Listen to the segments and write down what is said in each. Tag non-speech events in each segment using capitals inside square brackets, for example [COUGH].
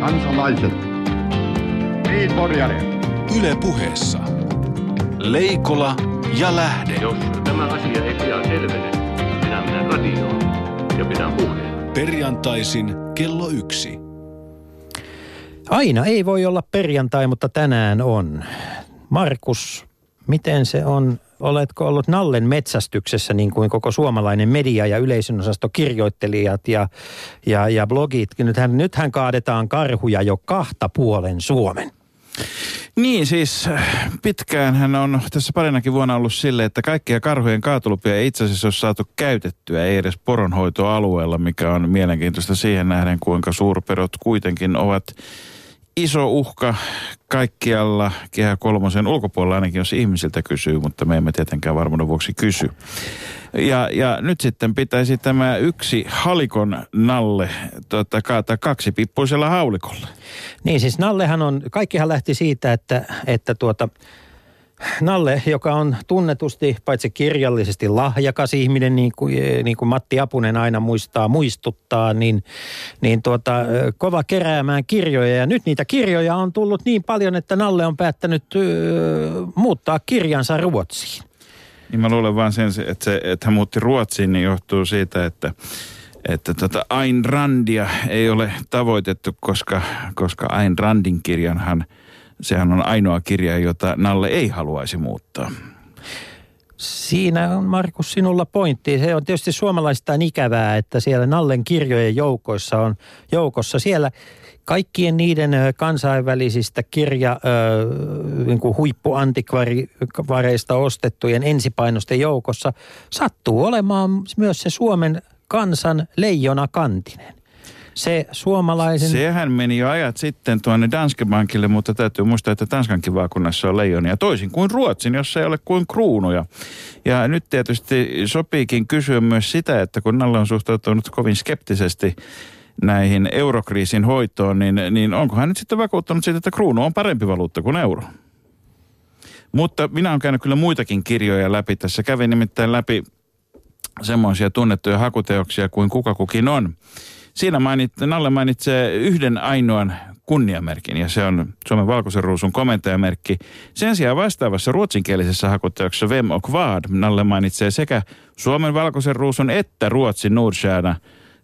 kansalaiset, Yle puheessa. Leikola ja Lähde. Jos tämä asia ei pian selvene, minä menen radioon ja pidän puheen. Perjantaisin kello yksi. Aina ei voi olla perjantai, mutta tänään on. Markus, miten se on? Oletko ollut Nallen metsästyksessä niin kuin koko suomalainen media ja yleisön osasto kirjoittelijat ja, ja, ja blogit? Nythän, nythän kaadetaan karhuja jo kahta puolen Suomen. Niin siis pitkään hän on tässä parinakin vuonna ollut sille, että kaikkia karhujen kaatolupia ei itse asiassa ole saatu käytettyä, ei edes poronhoitoalueella, mikä on mielenkiintoista siihen nähden, kuinka suurperot kuitenkin ovat iso uhka kaikkialla kehä kolmosen ulkopuolella ainakin, jos ihmisiltä kysyy, mutta me emme tietenkään varmuuden vuoksi kysy. Ja, ja nyt sitten pitäisi tämä yksi halikon nalle tota, kaataa kaksi pippuisella haulikolla. Niin siis Nallehan on, kaikkihan lähti siitä, että, että tuota, Nalle, joka on tunnetusti paitsi kirjallisesti lahjakas ihminen, niin kuin, niin kuin Matti Apunen aina muistaa muistuttaa, niin, niin tuota, kova keräämään kirjoja. Ja nyt niitä kirjoja on tullut niin paljon, että Nalle on päättänyt ö, muuttaa kirjansa Ruotsiin. Niin mä luulen vaan sen, että, se, että hän muutti Ruotsiin, niin johtuu siitä, että että tota Ayn Randia ei ole tavoitettu, koska, koska Ayn Randin kirjanhan, sehän on ainoa kirja, jota Nalle ei haluaisi muuttaa. Siinä on Markus sinulla pointti. Se on tietysti suomalaistaan ikävää, että siellä Nallen kirjojen joukoissa on joukossa siellä kaikkien niiden kansainvälisistä kirja niin kuin huippuantikvareista ostettujen ensipainosten joukossa sattuu olemaan myös se Suomen kansan leijona kantinen. Se suomalaisen... Sehän meni jo ajat sitten tuonne Danske Bankille, mutta täytyy muistaa, että Tanskankin vaakunnassa on leijonia. Toisin kuin Ruotsin, jossa ei ole kuin kruunuja. Ja nyt tietysti sopiikin kysyä myös sitä, että kun Nalle on suhtautunut kovin skeptisesti näihin eurokriisin hoitoon, niin, niin onko hän nyt sitten vakuuttunut siitä, että kruunu on parempi valuutta kuin euro? Mutta minä olen käynyt kyllä muitakin kirjoja läpi tässä. Kävin nimittäin läpi semmoisia tunnettuja hakuteoksia kuin Kuka kukin on. Siinä mainit, Nalle mainitsee yhden ainoan kunniamerkin ja se on Suomen valkoisen ruusun komentajamerkki. Sen sijaan vastaavassa ruotsinkielisessä hakuteoksessa Vem och Vad Nalle mainitsee sekä Suomen valkoisen ruusun että Ruotsin Nordstjärna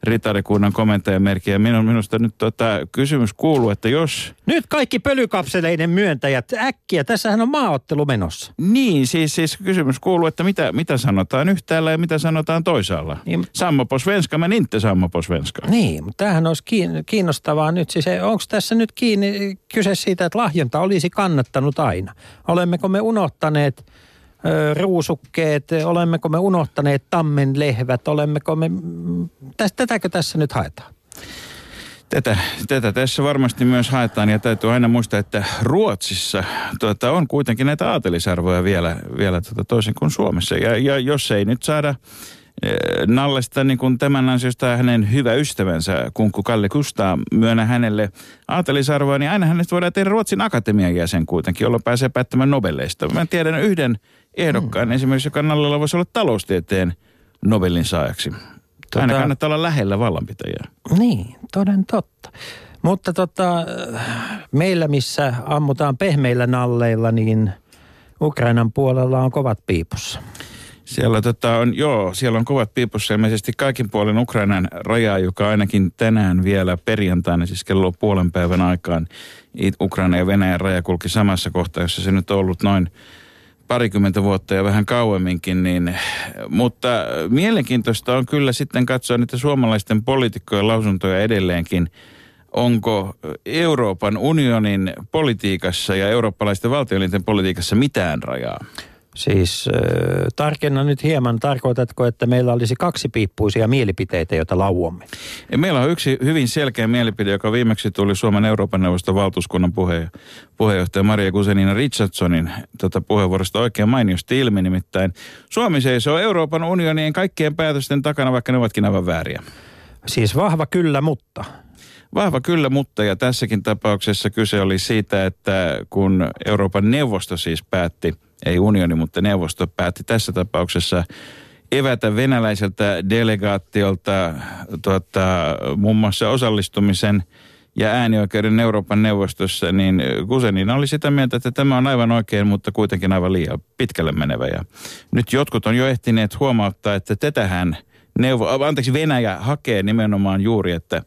ritarikunnan komentajamerkki. Ja minun, minusta nyt tota, kysymys kuuluu, että jos... Nyt kaikki pölykapseleiden myöntäjät, äkkiä, tässähän on maaottelu menossa. Niin, siis, siis kysymys kuuluu, että mitä, mitä sanotaan yhtäällä ja mitä sanotaan toisaalla. Niin. Samma på svenska, men inte samma på svenska. Niin, mutta tämähän olisi kiin- kiinnostavaa nyt. Siis onko tässä nyt kiinni kyse siitä, että lahjonta olisi kannattanut aina? Olemmeko me unohtaneet ruusukkeet, olemmeko me unohtaneet tammenlehvät, olemmeko me, mm, täs, tätäkö tässä nyt haetaan? Tätä, tätä tässä varmasti myös haetaan ja täytyy aina muistaa, että Ruotsissa tuota, on kuitenkin näitä aatelisarvoja vielä, vielä tuota, toisin kuin Suomessa. Ja, ja jos ei nyt saada Nallesta niin kuin tämän ansiosta hänen hyvä ystävänsä, Kunkku Kalle Kustaa, myönnä hänelle aatelisarvoa, niin aina hänestä voidaan tehdä Ruotsin akatemian jäsen kuitenkin, jolloin pääsee päättämään Nobeleista. Mä tiedän yhden ehdokkaan mm. esimerkiksi, joka Nallella voisi olla taloustieteen Nobelin saajaksi. Aina Tota- kannattaa olla lähellä vallanpitäjää. Niin, toden totta. Mutta tota, meillä missä ammutaan pehmeillä nalleilla, niin Ukrainan puolella on kovat piipussa. Siellä tota on, joo, siellä on kovat piipussa ilmeisesti kaikin puolin Ukrainan rajaa, joka ainakin tänään vielä perjantaina, siis kello puolen päivän aikaan, Ukraina ja Venäjän raja kulki samassa kohtaa, jossa se nyt on ollut noin parikymmentä vuotta ja vähän kauemminkin, niin, mutta mielenkiintoista on kyllä sitten katsoa niitä suomalaisten poliitikkojen lausuntoja edelleenkin. Onko Euroopan unionin politiikassa ja eurooppalaisten valtioelinten politiikassa mitään rajaa? Siis äh, tarkenna nyt hieman, tarkoitatko, että meillä olisi kaksi piippuisia mielipiteitä, joita lauomme? Ja meillä on yksi hyvin selkeä mielipide, joka viimeksi tuli Suomen Euroopan neuvoston valtuuskunnan puhe, puheenjohtaja Maria Guzenina Richardsonin tota puheenvuorosta oikein mainiosti ilmi. Nimittäin Suomi seisoo Euroopan unionien kaikkien päätösten takana, vaikka ne ovatkin aivan vääriä. Siis vahva kyllä, mutta. Vahva kyllä, mutta ja tässäkin tapauksessa kyse oli siitä, että kun Euroopan neuvosto siis päätti, ei unioni, mutta neuvosto päätti tässä tapauksessa evätä venäläiseltä delegaatiolta tuota, muun muassa osallistumisen ja äänioikeuden Euroopan neuvostossa, niin Guzenina oli sitä mieltä, että tämä on aivan oikein, mutta kuitenkin aivan liian pitkälle menevä. Ja nyt jotkut on jo ehtineet huomauttaa, että tätähän neuvo, anteeksi, Venäjä hakee nimenomaan juuri, että,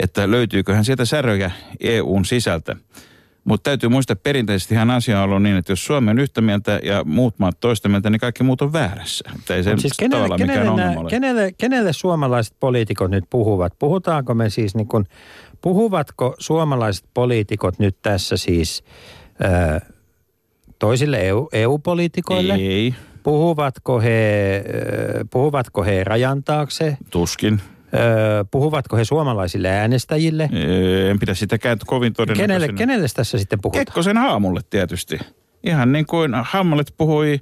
että löytyyköhän sieltä säröjä EUn sisältä. Mutta täytyy muistaa, että perinteisesti hän asia on ollut niin, että jos Suomi on yhtä mieltä ja muut maat toista mieltä, niin kaikki muut on väärässä. Mutta ei se Mut siis kenelle, kenelle, ole. kenelle, kenelle suomalaiset poliitikot nyt puhuvat? Puhutaanko me siis niin kuin, puhuvatko suomalaiset poliitikot nyt tässä siis ää, toisille EU, EU-poliitikoille? Ei, Puhuvatko he, puhuvatko he rajan taakse? tuskin. Ää, puhuvatko he suomalaisille äänestäjille? En pidä sitäkään kovin Kenelle, todennäköisenä. kenelle tässä sitten puhutaan? Kekkosen haamulle tietysti. Ihan niin kuin Hamlet puhui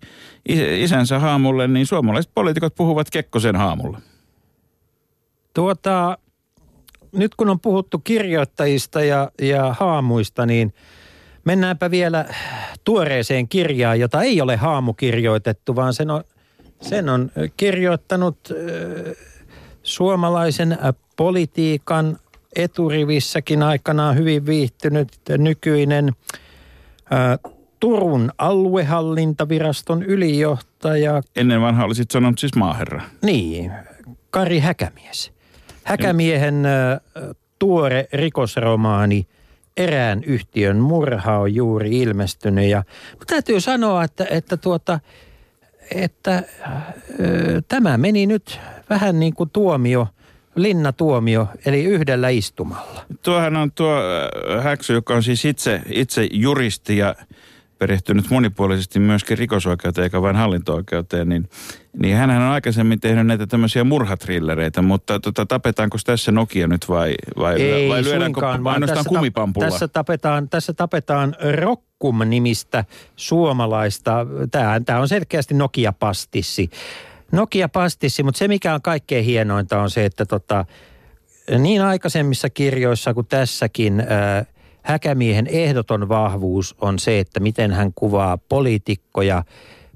is- isänsä haamulle, niin suomalaiset poliitikot puhuvat Kekkosen haamulle. Tuota, nyt kun on puhuttu kirjoittajista ja, ja haamuista, niin mennäänpä vielä tuoreeseen kirjaan, jota ei ole haamu kirjoitettu, vaan sen on, sen on kirjoittanut äh, suomalaisen äh, politiikan eturivissäkin aikanaan hyvin viihtynyt nykyinen äh, Turun aluehallintaviraston ylijohtaja Ennen vanha olisit sanonut siis maaherra. niin, Kari Häkämies. Häkämiehen ö, tuore rikosromaani Erään yhtiön murha on juuri ilmestynyt. Ja, mutta täytyy sanoa, että, että, tuota, että ö, tämä meni nyt vähän niin kuin tuomio, linnatuomio, eli yhdellä istumalla. Tuohan on tuo äh, Häksy, joka on siis itse, itse juristi ja perehtynyt monipuolisesti myöskin rikosoikeuteen eikä vain hallinto-oikeuteen, niin, niin hän on aikaisemmin tehnyt näitä tämmöisiä murhatrillereitä, mutta tota, tapetaanko tässä Nokia nyt vai, vai, Ei vai lyödäänkö ainoastaan tässä, kumipampulla? tässä tapetaan, tässä tapetaan Rokkum-nimistä suomalaista. Tämä on selkeästi Nokia-pastissi. Nokia-pastissi, mutta se mikä on kaikkein hienointa on se, että tota, niin aikaisemmissa kirjoissa kuin tässäkin äh, Häkämiehen ehdoton vahvuus on se, että miten hän kuvaa poliitikkoja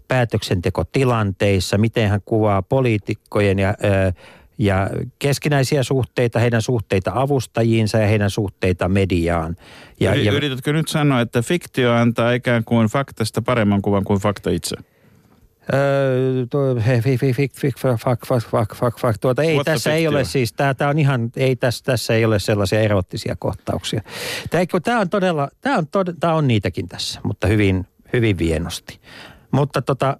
päätöksentekotilanteissa, miten hän kuvaa poliitikkojen ja, äh, ja keskinäisiä suhteita, heidän suhteita avustajiinsa ja heidän suhteita mediaan. Ja, Yri- ja, Yritätkö nyt sanoa, että fiktio antaa ikään kuin faktasta paremman kuvan kuin fakta itse? Tuota, ei, tässä ei ole siis, tämä, tämä on ihan, ei tässä, tässä ei ole sellaisia erottisia kohtauksia. Tämä, on todella, tämä on, tod, tämä on niitäkin tässä, mutta hyvin, hyvin vienosti. Mutta tota,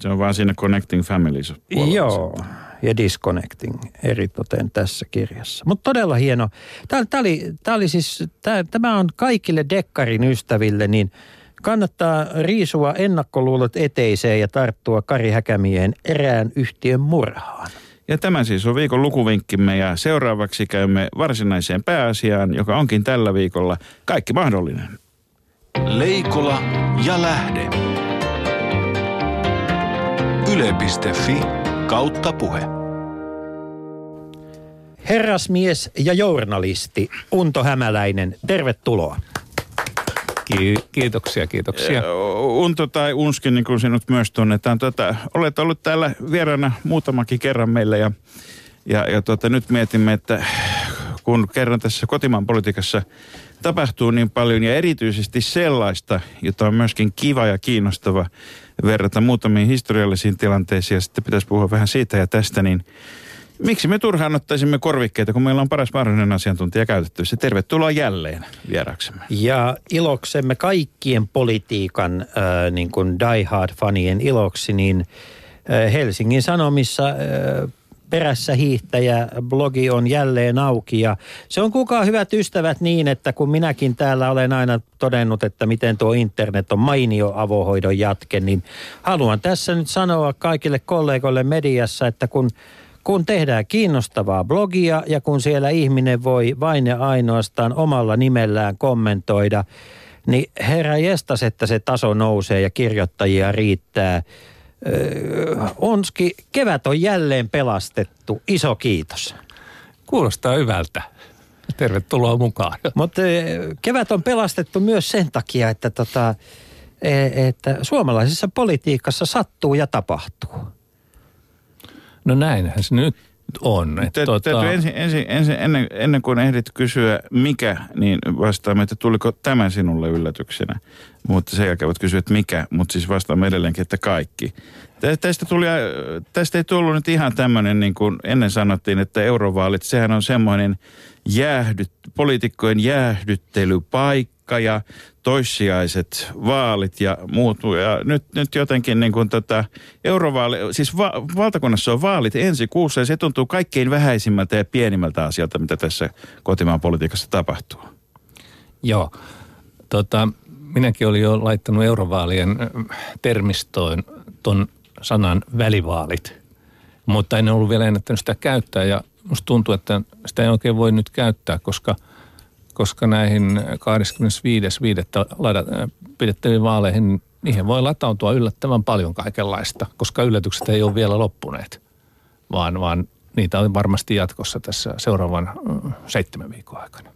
Se on vaan siinä Connecting Families joo, ja Disconnecting eritoten tässä kirjassa. Mutta todella hieno. Tämä, tämä, oli, tämä, oli siis, tämä, tämä on kaikille Dekkarin ystäville, niin kannattaa riisua ennakkoluulot eteiseen ja tarttua Kari Häkämiehen erään yhtiön murhaan. Ja tämä siis on viikon lukuvinkkimme ja seuraavaksi käymme varsinaiseen pääasiaan, joka onkin tällä viikolla kaikki mahdollinen. Leikola ja lähde. Yle.fi kautta puhe. Herrasmies ja journalisti Unto Hämäläinen, tervetuloa. Ki- kiitoksia, kiitoksia. Unto tai Unskin, niin kuin sinut myös tunnetaan. Tota, olet ollut täällä vieraana muutamakin kerran meillä ja, ja, ja tota, nyt mietimme, että kun kerran tässä kotimaan politiikassa tapahtuu niin paljon ja erityisesti sellaista, jota on myöskin kiva ja kiinnostava verrata muutamiin historiallisiin tilanteisiin ja sitten pitäisi puhua vähän siitä ja tästä, niin miksi me turhaan ottaisimme korvikkeita, kun meillä on paras mahdollinen asiantuntija käytettävissä. Tervetuloa jälleen vieraksemme. Ja iloksemme kaikkien politiikan äh, niin kuin Die Hard-fanien iloksi, niin äh, Helsingin Sanomissa äh, perässä hiihtäjä blogi on jälleen auki ja se on kukaan hyvät ystävät niin, että kun minäkin täällä olen aina todennut, että miten tuo internet on mainio avohoidon jatke, niin haluan tässä nyt sanoa kaikille kollegoille mediassa, että kun kun tehdään kiinnostavaa blogia ja kun siellä ihminen voi vain ja ainoastaan omalla nimellään kommentoida, niin herra jestas, että se taso nousee ja kirjoittajia riittää. Öö, Onski, kevät on jälleen pelastettu. Iso kiitos. Kuulostaa hyvältä. Tervetuloa mukaan. [LAUGHS] Mutta kevät on pelastettu myös sen takia, että, tota, e- että suomalaisessa politiikassa sattuu ja tapahtuu. No näinhän se nyt On. Et, Te, tota, täytyy ensin, ensin, ensin, ennen, ennen kuin ehdit kysyä mikä, niin vastaamme, että tuliko tämä sinulle yllätyksenä. Mutta sen jälkeen voit kysyä, että mikä, mutta siis vastaamme edelleenkin, että kaikki. Tä- Tästä, tuli, äh, tästä ei tullut nyt ihan tämmöinen, niin kuin ennen sanottiin, että eurovaalit, sehän on semmoinen jäähdyt, poliitikkojen jäähdyttelypaikka ja toissijaiset vaalit ja muut. Ja nyt, nyt jotenkin niin kuin tota, eurovaali, siis va, valtakunnassa on vaalit ensi kuussa ja se tuntuu kaikkein vähäisimmältä ja pienimmältä asialta, mitä tässä kotimaan politiikassa tapahtuu. Joo. Tota, minäkin olin jo laittanut eurovaalien termistoon ton sanan välivaalit, mutta en ollut vielä ennättänyt sitä käyttää ja musta tuntuu, että sitä ei oikein voi nyt käyttää, koska, koska näihin 25.5. lada- ö, pidettäviin vaaleihin, niihin voi latautua yllättävän paljon kaikenlaista, koska yllätykset ei ole vielä loppuneet, vaan, vaan niitä on varmasti jatkossa tässä seuraavan seitsemän viikon aikana.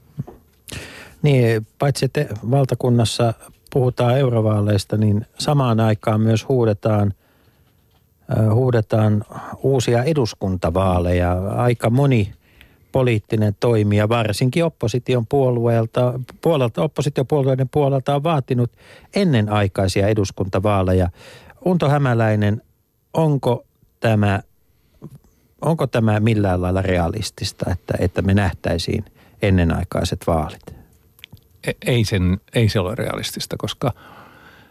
Niin, paitsi että valtakunnassa puhutaan eurovaaleista, niin samaan aikaan myös huudetaan, huudetaan uusia eduskuntavaaleja. Aika moni poliittinen toimija, varsinkin opposition puolueelta, puolelta, oppositiopuolueiden puolelta on vaatinut ennenaikaisia eduskuntavaaleja. Unto Hämäläinen, onko tämä, onko tämä millään lailla realistista, että, että me nähtäisiin ennenaikaiset vaalit? E- ei, sen, ei se ole realistista, koska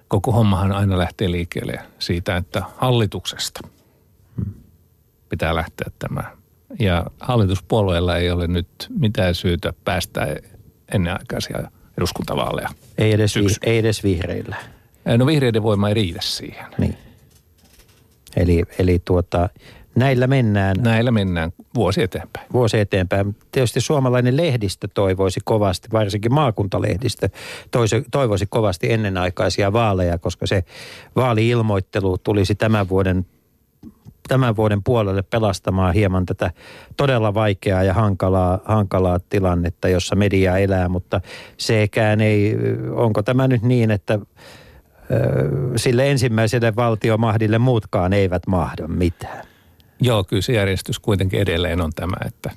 koko hommahan aina lähtee liikkeelle siitä, että hallituksesta pitää lähteä tämä. Ja hallituspuolueella ei ole nyt mitään syytä päästä ennenaikaisia eduskuntavaaleja. Ei edes, vi, ei edes vihreillä. No vihreiden voima ei riitä siihen. Niin. Eli, eli tuota, näillä mennään Näillä mennään vuosi eteenpäin. vuosi eteenpäin. Tietysti suomalainen lehdistö toivoisi kovasti, varsinkin maakuntalehdistö toisi, toivoisi kovasti ennenaikaisia vaaleja, koska se vaaliilmoittelu tulisi tämän vuoden tämän vuoden puolelle pelastamaan hieman tätä todella vaikeaa ja hankalaa, hankalaa tilannetta, jossa media elää, mutta sekään ei, onko tämä nyt niin, että sille ensimmäiselle valtiomahdille muutkaan eivät mahda mitään. Joo, kyllä se järjestys kuitenkin edelleen on tämä, että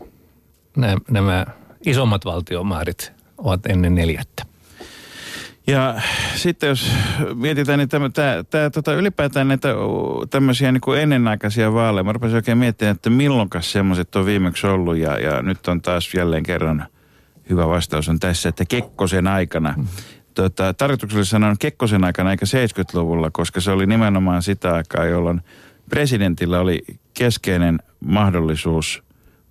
nämä, nämä isommat valtiomaarit ovat ennen neljättä. Ja sitten jos mietitään, niin tämä, tämä, tämä tota, ylipäätään näitä tämmöisiä niin kuin ennenaikaisia vaaleja, mä rupesin oikein miettimään, että milloinkas semmoiset on viimeksi ollut ja, ja nyt on taas jälleen kerran hyvä vastaus on tässä, että Kekkosen aikana. Tota, tarkoituksellisesti sanon Kekkosen aikana eikä 70-luvulla, koska se oli nimenomaan sitä aikaa, jolloin presidentillä oli keskeinen mahdollisuus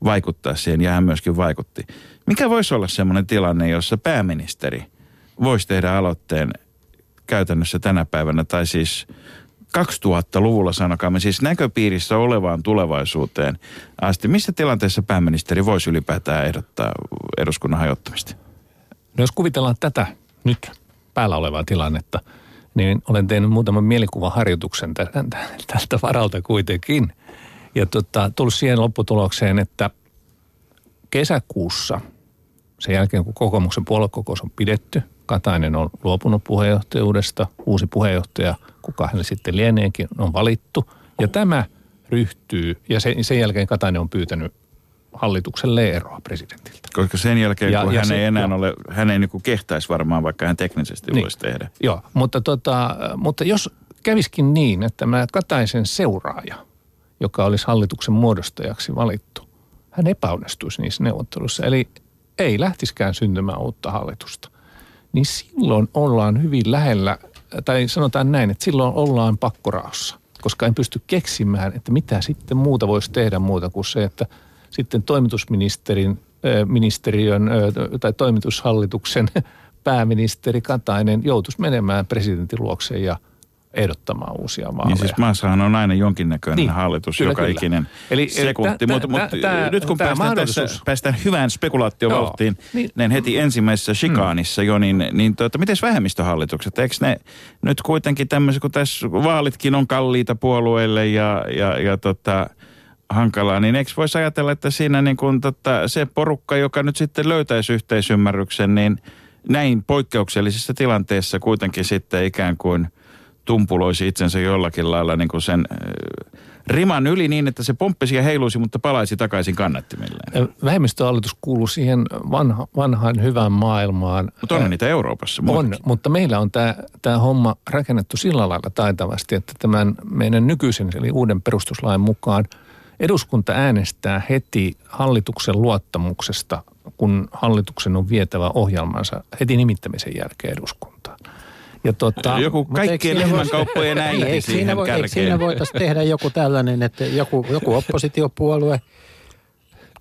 vaikuttaa siihen ja hän myöskin vaikutti. Mikä voisi olla semmoinen tilanne, jossa pääministeri voisi tehdä aloitteen käytännössä tänä päivänä, tai siis 2000-luvulla sanokaamme, siis näköpiirissä olevaan tulevaisuuteen asti. Missä tilanteessa pääministeri voisi ylipäätään ehdottaa eduskunnan hajottamista? No jos kuvitellaan tätä nyt päällä olevaa tilannetta, niin olen tehnyt muutaman mielikuvaharjoituksen tä- tä- tältä varalta kuitenkin. Ja tota, tullut siihen lopputulokseen, että kesäkuussa, sen jälkeen kun kokoomuksen puoluekokous on pidetty, Katainen on luopunut puheenjohtajuudesta, uusi puheenjohtaja, kuka hän sitten lieneekin, on valittu. Ja tämä ryhtyy, ja sen, sen jälkeen Katainen on pyytänyt hallitukselle eroa presidentiltä. Koska sen jälkeen, Ja- kun ja hän se- ei enää joo. ole, hän ei niin kehtaisi varmaan, vaikka hän teknisesti Niin. voisi tehdä. Joo, mutta, tota, mutta jos käviskin niin, että mä Kataisen seuraaja, joka olisi hallituksen muodostajaksi valittu, hän epäonnistuisi niissä neuvotteluissa, eli ei lähtisikään syntymään uutta hallitusta, niin silloin ollaan hyvin lähellä, tai sanotaan näin, että silloin ollaan pakkoraossa, koska en pysty keksimään, että mitä sitten muuta voisi tehdä muuta kuin se, että sitten toimitusministerin, ministeriön tai toimitushallituksen [LAUGHS] pääministeri Katainen joutuisi menemään presidentin luokse ja ehdottamaan uusia vaaleja. Niin siis maassahan on aina jonkinnäköinen Niin, niin, hallitus kyllä, joka kyllä. ikinen Eli- sekunti. Mutta, tää- nyt kun tää päästään, tässä, päästään hyvään spekulaatiovauhtiin niin- näin heti ensimmäisessä shikaanissa jo, niin, niin tuota, miten vähemmistöhallitukset? Eikö ne nyt kuitenkin tämmöiset, kun tässä vaalitkin on kalliita puolueille ja, ja, ja tota, hankalaa, niin eikö voisi ajatella, että siinä niin kun, tota, se porukka, joka nyt sitten löytäisi yhteisymmärryksen, niin näin poikkeuksellisessa tilanteessa kuitenkin sitten ikään kuin tumpuloisi itsensä jollakin lailla niin kuin sen riman yli niin, että se pomppisi ja heiluisi, mutta palaisi takaisin kannattimilleen. Vähemmistöhallitus kuuluu siihen vanha, vanhaan hyvään maailmaan. Mutta on niitä Euroopassa On, muitakin. mutta meillä on tämä, tämä homma rakennettu sillä lailla taitavasti, että tämän meidän nykyisen eli uuden perustuslain mukaan eduskunta äänestää heti hallituksen luottamuksesta, kun hallituksen on vietävä ohjelmansa heti nimittämisen jälkeen eduskuntaan. Ja tota, Joku kaikkien lehmänkauppojen äiti eikö siihen siinä, voi, kärkeen. siinä voitaisiin tehdä joku tällainen, että joku, joku oppositiopuolue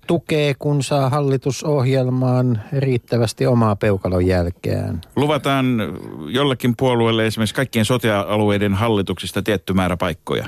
tukee, kun saa hallitusohjelmaan riittävästi omaa peukalon jälkeään. Luvataan jollekin puolueelle esimerkiksi kaikkien sote-alueiden hallituksista tietty määrä paikkoja.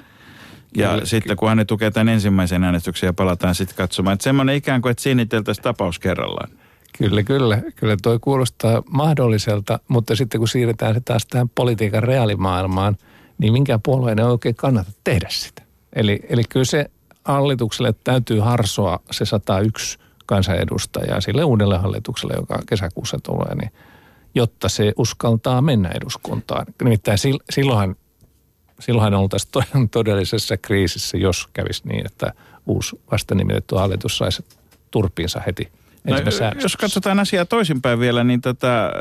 Ja Kyllä, sitten kunhan ne tukee tämän ensimmäisen äänestyksen ja palataan sitten katsomaan. Että semmoinen ikään kuin, että sinniteltäisiin tapaus kerrallaan. Kyllä, kyllä. Kyllä toi kuulostaa mahdolliselta, mutta sitten kun siirretään se taas tähän politiikan reaalimaailmaan, niin minkään puolueen ei oikein kannata tehdä sitä. Eli, eli kyllä se hallitukselle täytyy harsoa se 101 kansanedustajaa sille uudelle hallitukselle, joka kesäkuussa tulee, niin jotta se uskaltaa mennä eduskuntaan. Nimittäin sil- silloinhan, silloinhan oltaisiin to- todellisessa kriisissä, jos kävisi niin, että uusi vasta nimitetty hallitus saisi turpiinsa heti No, jos katsotaan asiaa toisinpäin vielä, niin tota,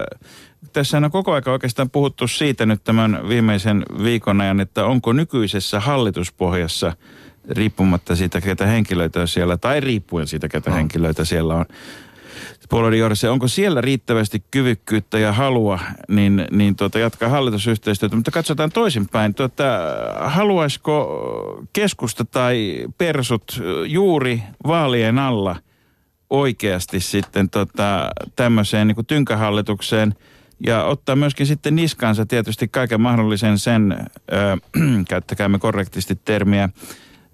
tässä on koko ajan oikeastaan puhuttu siitä nyt tämän viimeisen viikon ajan, että onko nykyisessä hallituspohjassa riippumatta siitä, ketä henkilöitä siellä, tai riippuen siitä, ketä No. henkilöitä siellä on, puolueiden johdossa, onko siellä riittävästi kyvykkyyttä ja halua niin, niin tuota, jatkaa hallitusyhteistyötä. Mutta katsotaan toisinpäin. Tuota, haluaisiko keskusta tai persut juuri vaalien alla oikeasti sitten tota, tämmöiseen niin tynkähallitukseen ja ottaa myöskin sitten niskansa tietysti kaiken mahdollisen sen, ö, [CLEARS THROAT] käyttäkäämme korrektisti termiä,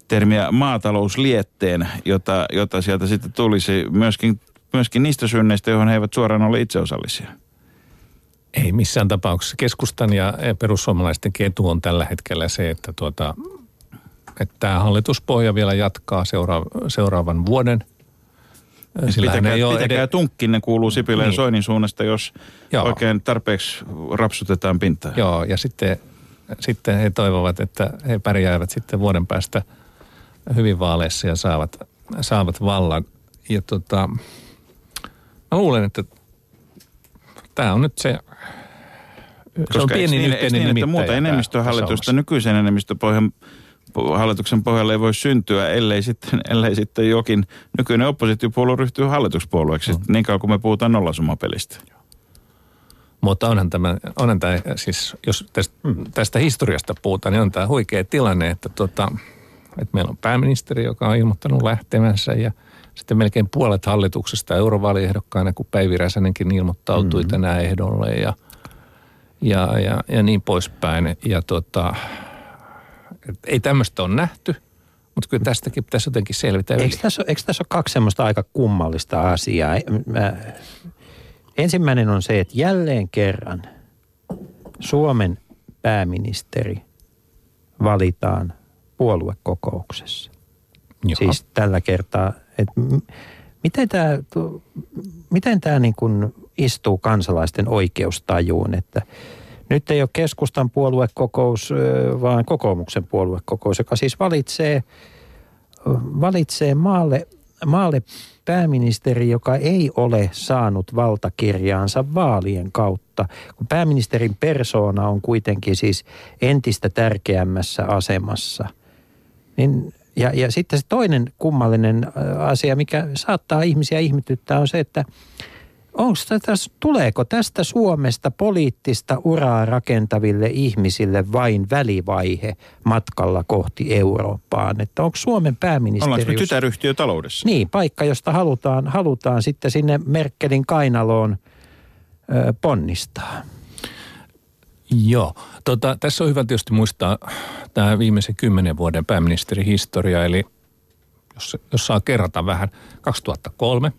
termiä maatalouslietteen, jota, jota sieltä sitten tulisi myöskin, myöskin niistä synneistä, johon he eivät suoraan ole itse osallisia. Ei missään tapauksessa. Keskustan ja perussuomalaisten etu on tällä hetkellä se, että, tuota, että tämä hallituspohja vielä jatkaa seura- seuraavan vuoden. Sillähän Pitäkää, ei ole pitäkää ed- tunkkinne kuuluu Sipilän ja Niin. Soinin suunnasta, jos Joo. oikein tarpeeksi rapsutetaan pintaa. Joo, ja sitten, sitten he toivovat, että he pärjäävät sitten vuoden päästä hyvin vaaleissa ja saavat, saavat vallan. Ja tota, mä luulen, että tämä on nyt se, se on Koska eikö pieni niin, eikö yhteinen niin, että muuta enemmistöhallitusta, nykyisen enemmistöpohjan po- hallituksen pohjalle ei voi syntyä, ellei sitten, ellei sitten jokin nykyinen oppositiopuolue ryhtyy hallituspuolueeksi, No. niin kauan kuin me puhutaan nollasumapelistä. Mutta onhan tämä, onhan tämä siis jos tästä, tästä historiasta puhutaan, niin on tämä huikea tilanne, että, tota, että meillä on pääministeri, joka on ilmoittanut lähtemänsä ja sitten melkein puolet hallituksesta eurovaaliehdokkaana, kun Päivi Räsänenkin ilmoittautui mm-hmm. tänään ehdolle ja, ja, ja, ja niin poispäin. Ja tota, et ei tämmöistä ole nähty, mutta kyllä tästäkin pitäisi jotenkin selvitä. Eikö tässä, ole- eikö tässä ole kaksi semmoista aika kummallista asiaa? Mä, ensimmäinen on se, että jälleen kerran Suomen pääministeri valitaan puoluekokouksessa. Joo. Siis tällä kertaa, että miten tämä, miten tämä niin kuin istuu kansalaisten oikeustajuun, että nyt ei ole keskustan puoluekokous, vaan kokoomuksen puoluekokous, joka siis valitsee, valitsee maalle, maalle pääministeri, joka ei ole saanut valtakirjaansa vaalien kautta, kun pääministerin persoona on kuitenkin siis entistä tärkeämmässä asemassa. Niin, ja, ja sitten se toinen kummallinen asia, mikä saattaa ihmisiä ihmetyttää, on se, että onks tätä, tuleeko tästä Suomesta poliittista uraa rakentaville ihmisille vain välivaihe matkalla kohti Eurooppaan? Että onko Suomen pääministeri... Ollaanko me tytäryhtiö taloudessa? Niin, paikka, josta halutaan, halutaan sitten sinne Merkelin kainaloon ö, ponnistaa. Joo. Tota, tässä on hyvä tietysti muistaa tämä viimeisen kymmenen vuoden pääministerihistoria, eli jos, jos saa kerrata vähän, 2003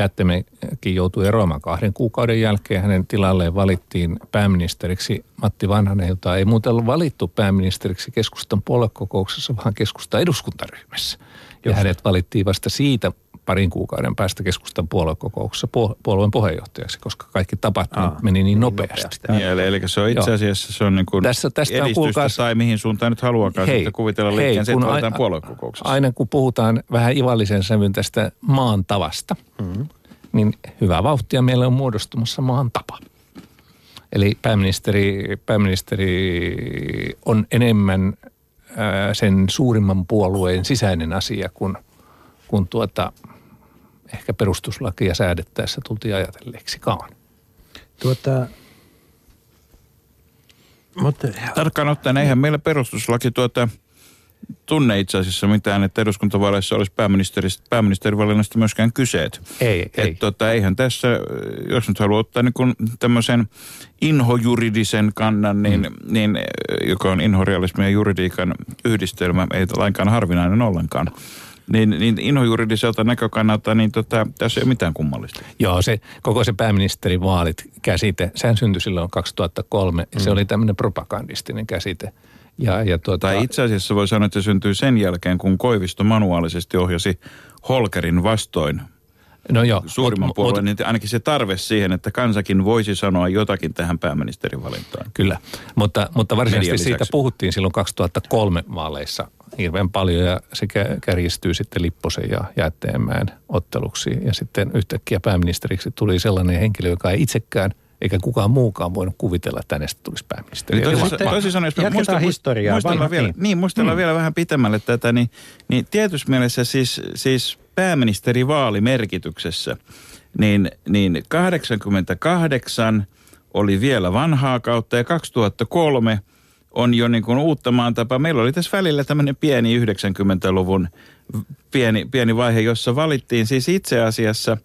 Jättemekin joutui eroamaan kahden kuukauden jälkeen. Hänen tilalleen valittiin pääministeriksi Matti Vanhanen, jota ei muuten ollut valittu pääministeriksi keskustan puoluekokouksessa, vaan keskustan eduskuntaryhmässä. Ja hänet valittiin vasta siitä parin kuukauden päästä keskustan puoluekokouksessa puol- puolueen puheenjohtajaksi, koska kaikki tapahtumat Aa, meni niin niin nopeasti. nopeasti. Niin, eli, eli se on itse asiassa se on niin kuin Tässä- tästä on, edistystä kuulkaas- tai mihin suuntaan nyt haluakaan Hei, sitten kuvitella liikkeen, se, että valitaan puoluekokouksessa. Aina kun puhutaan vähän ivallisen sävyn tästä maan tavasta, mm-hmm. niin hyvää vauhtia meillä on muodostumassa maan tapa. Eli pääministeri, pääministeri on enemmän sen suurimman puolueen sisäinen asia kuin, kuin tuota, ehkä perustuslakia säädettäessä tultiin ajatelleeksikaan. Tuota, mutta Tarkkaan ottaen, eihän meillä perustuslaki tuota, tunne itse asiassa mitään, että eduskuntavaaleissa olisi pääministeristä, pääministerivalinnasta myöskään kyseet. Ei, ei. Et, tota, eihän tässä, jos nyt haluaa ottaa niin kuin tämmöisen inhojuridisen kannan, niin, mm. niin, joka on inhorealismin ja juridiikan yhdistelmä, ei lainkaan harvinainen ollenkaan, niin, niin inhojuridiselta näkökannalta, niin tota, tässä ei ole mitään kummallista. Joo, se, koko se pääministerin vaalit käsite, sehän syntyi silloin 2003, ja se oli tämmöinen propagandistinen käsite. Ja, ja tuota, Tai itse asiassa voi sanoa, että se syntyy sen jälkeen, kun Koivisto manuaalisesti ohjasi Holkerin vastoin no joo, suurimman mut- puolueen, mut- niin ainakin se tarve siihen, että kansakin voisi sanoa jotakin tähän pääministerin valintaan. Kyllä, mutta, mutta varsinaisesti siitä puhuttiin silloin 2003 vaaleissa hirveän paljon ja se kä- kärjistyy sitten Lipposen ja Jäätteenmäen otteluksi. Ja sitten yhtäkkiä pääministeriksi tuli sellainen henkilö, joka ei itsekään eikä kukaan muukaan voinut kuvitella, että hänestä tulisi pääministeri. Eli toisin, toisin sanoen, jos me jatketaan muista- historiaa, muistellaan vielä, niin. niin, muistellaan vielä vähän pitemmälle tätä, niin, niin tietyssä mielessä siis, siis pääministerivaalimerkityksessä, niin, niin 88 oli vielä vanhaa kautta ja 2003 on jo niin kuin uutta maan tapa. Meillä oli tässä välillä tämmöinen pieni 90-luvun pieni, pieni vaihe, jossa valittiin siis itse asiassa,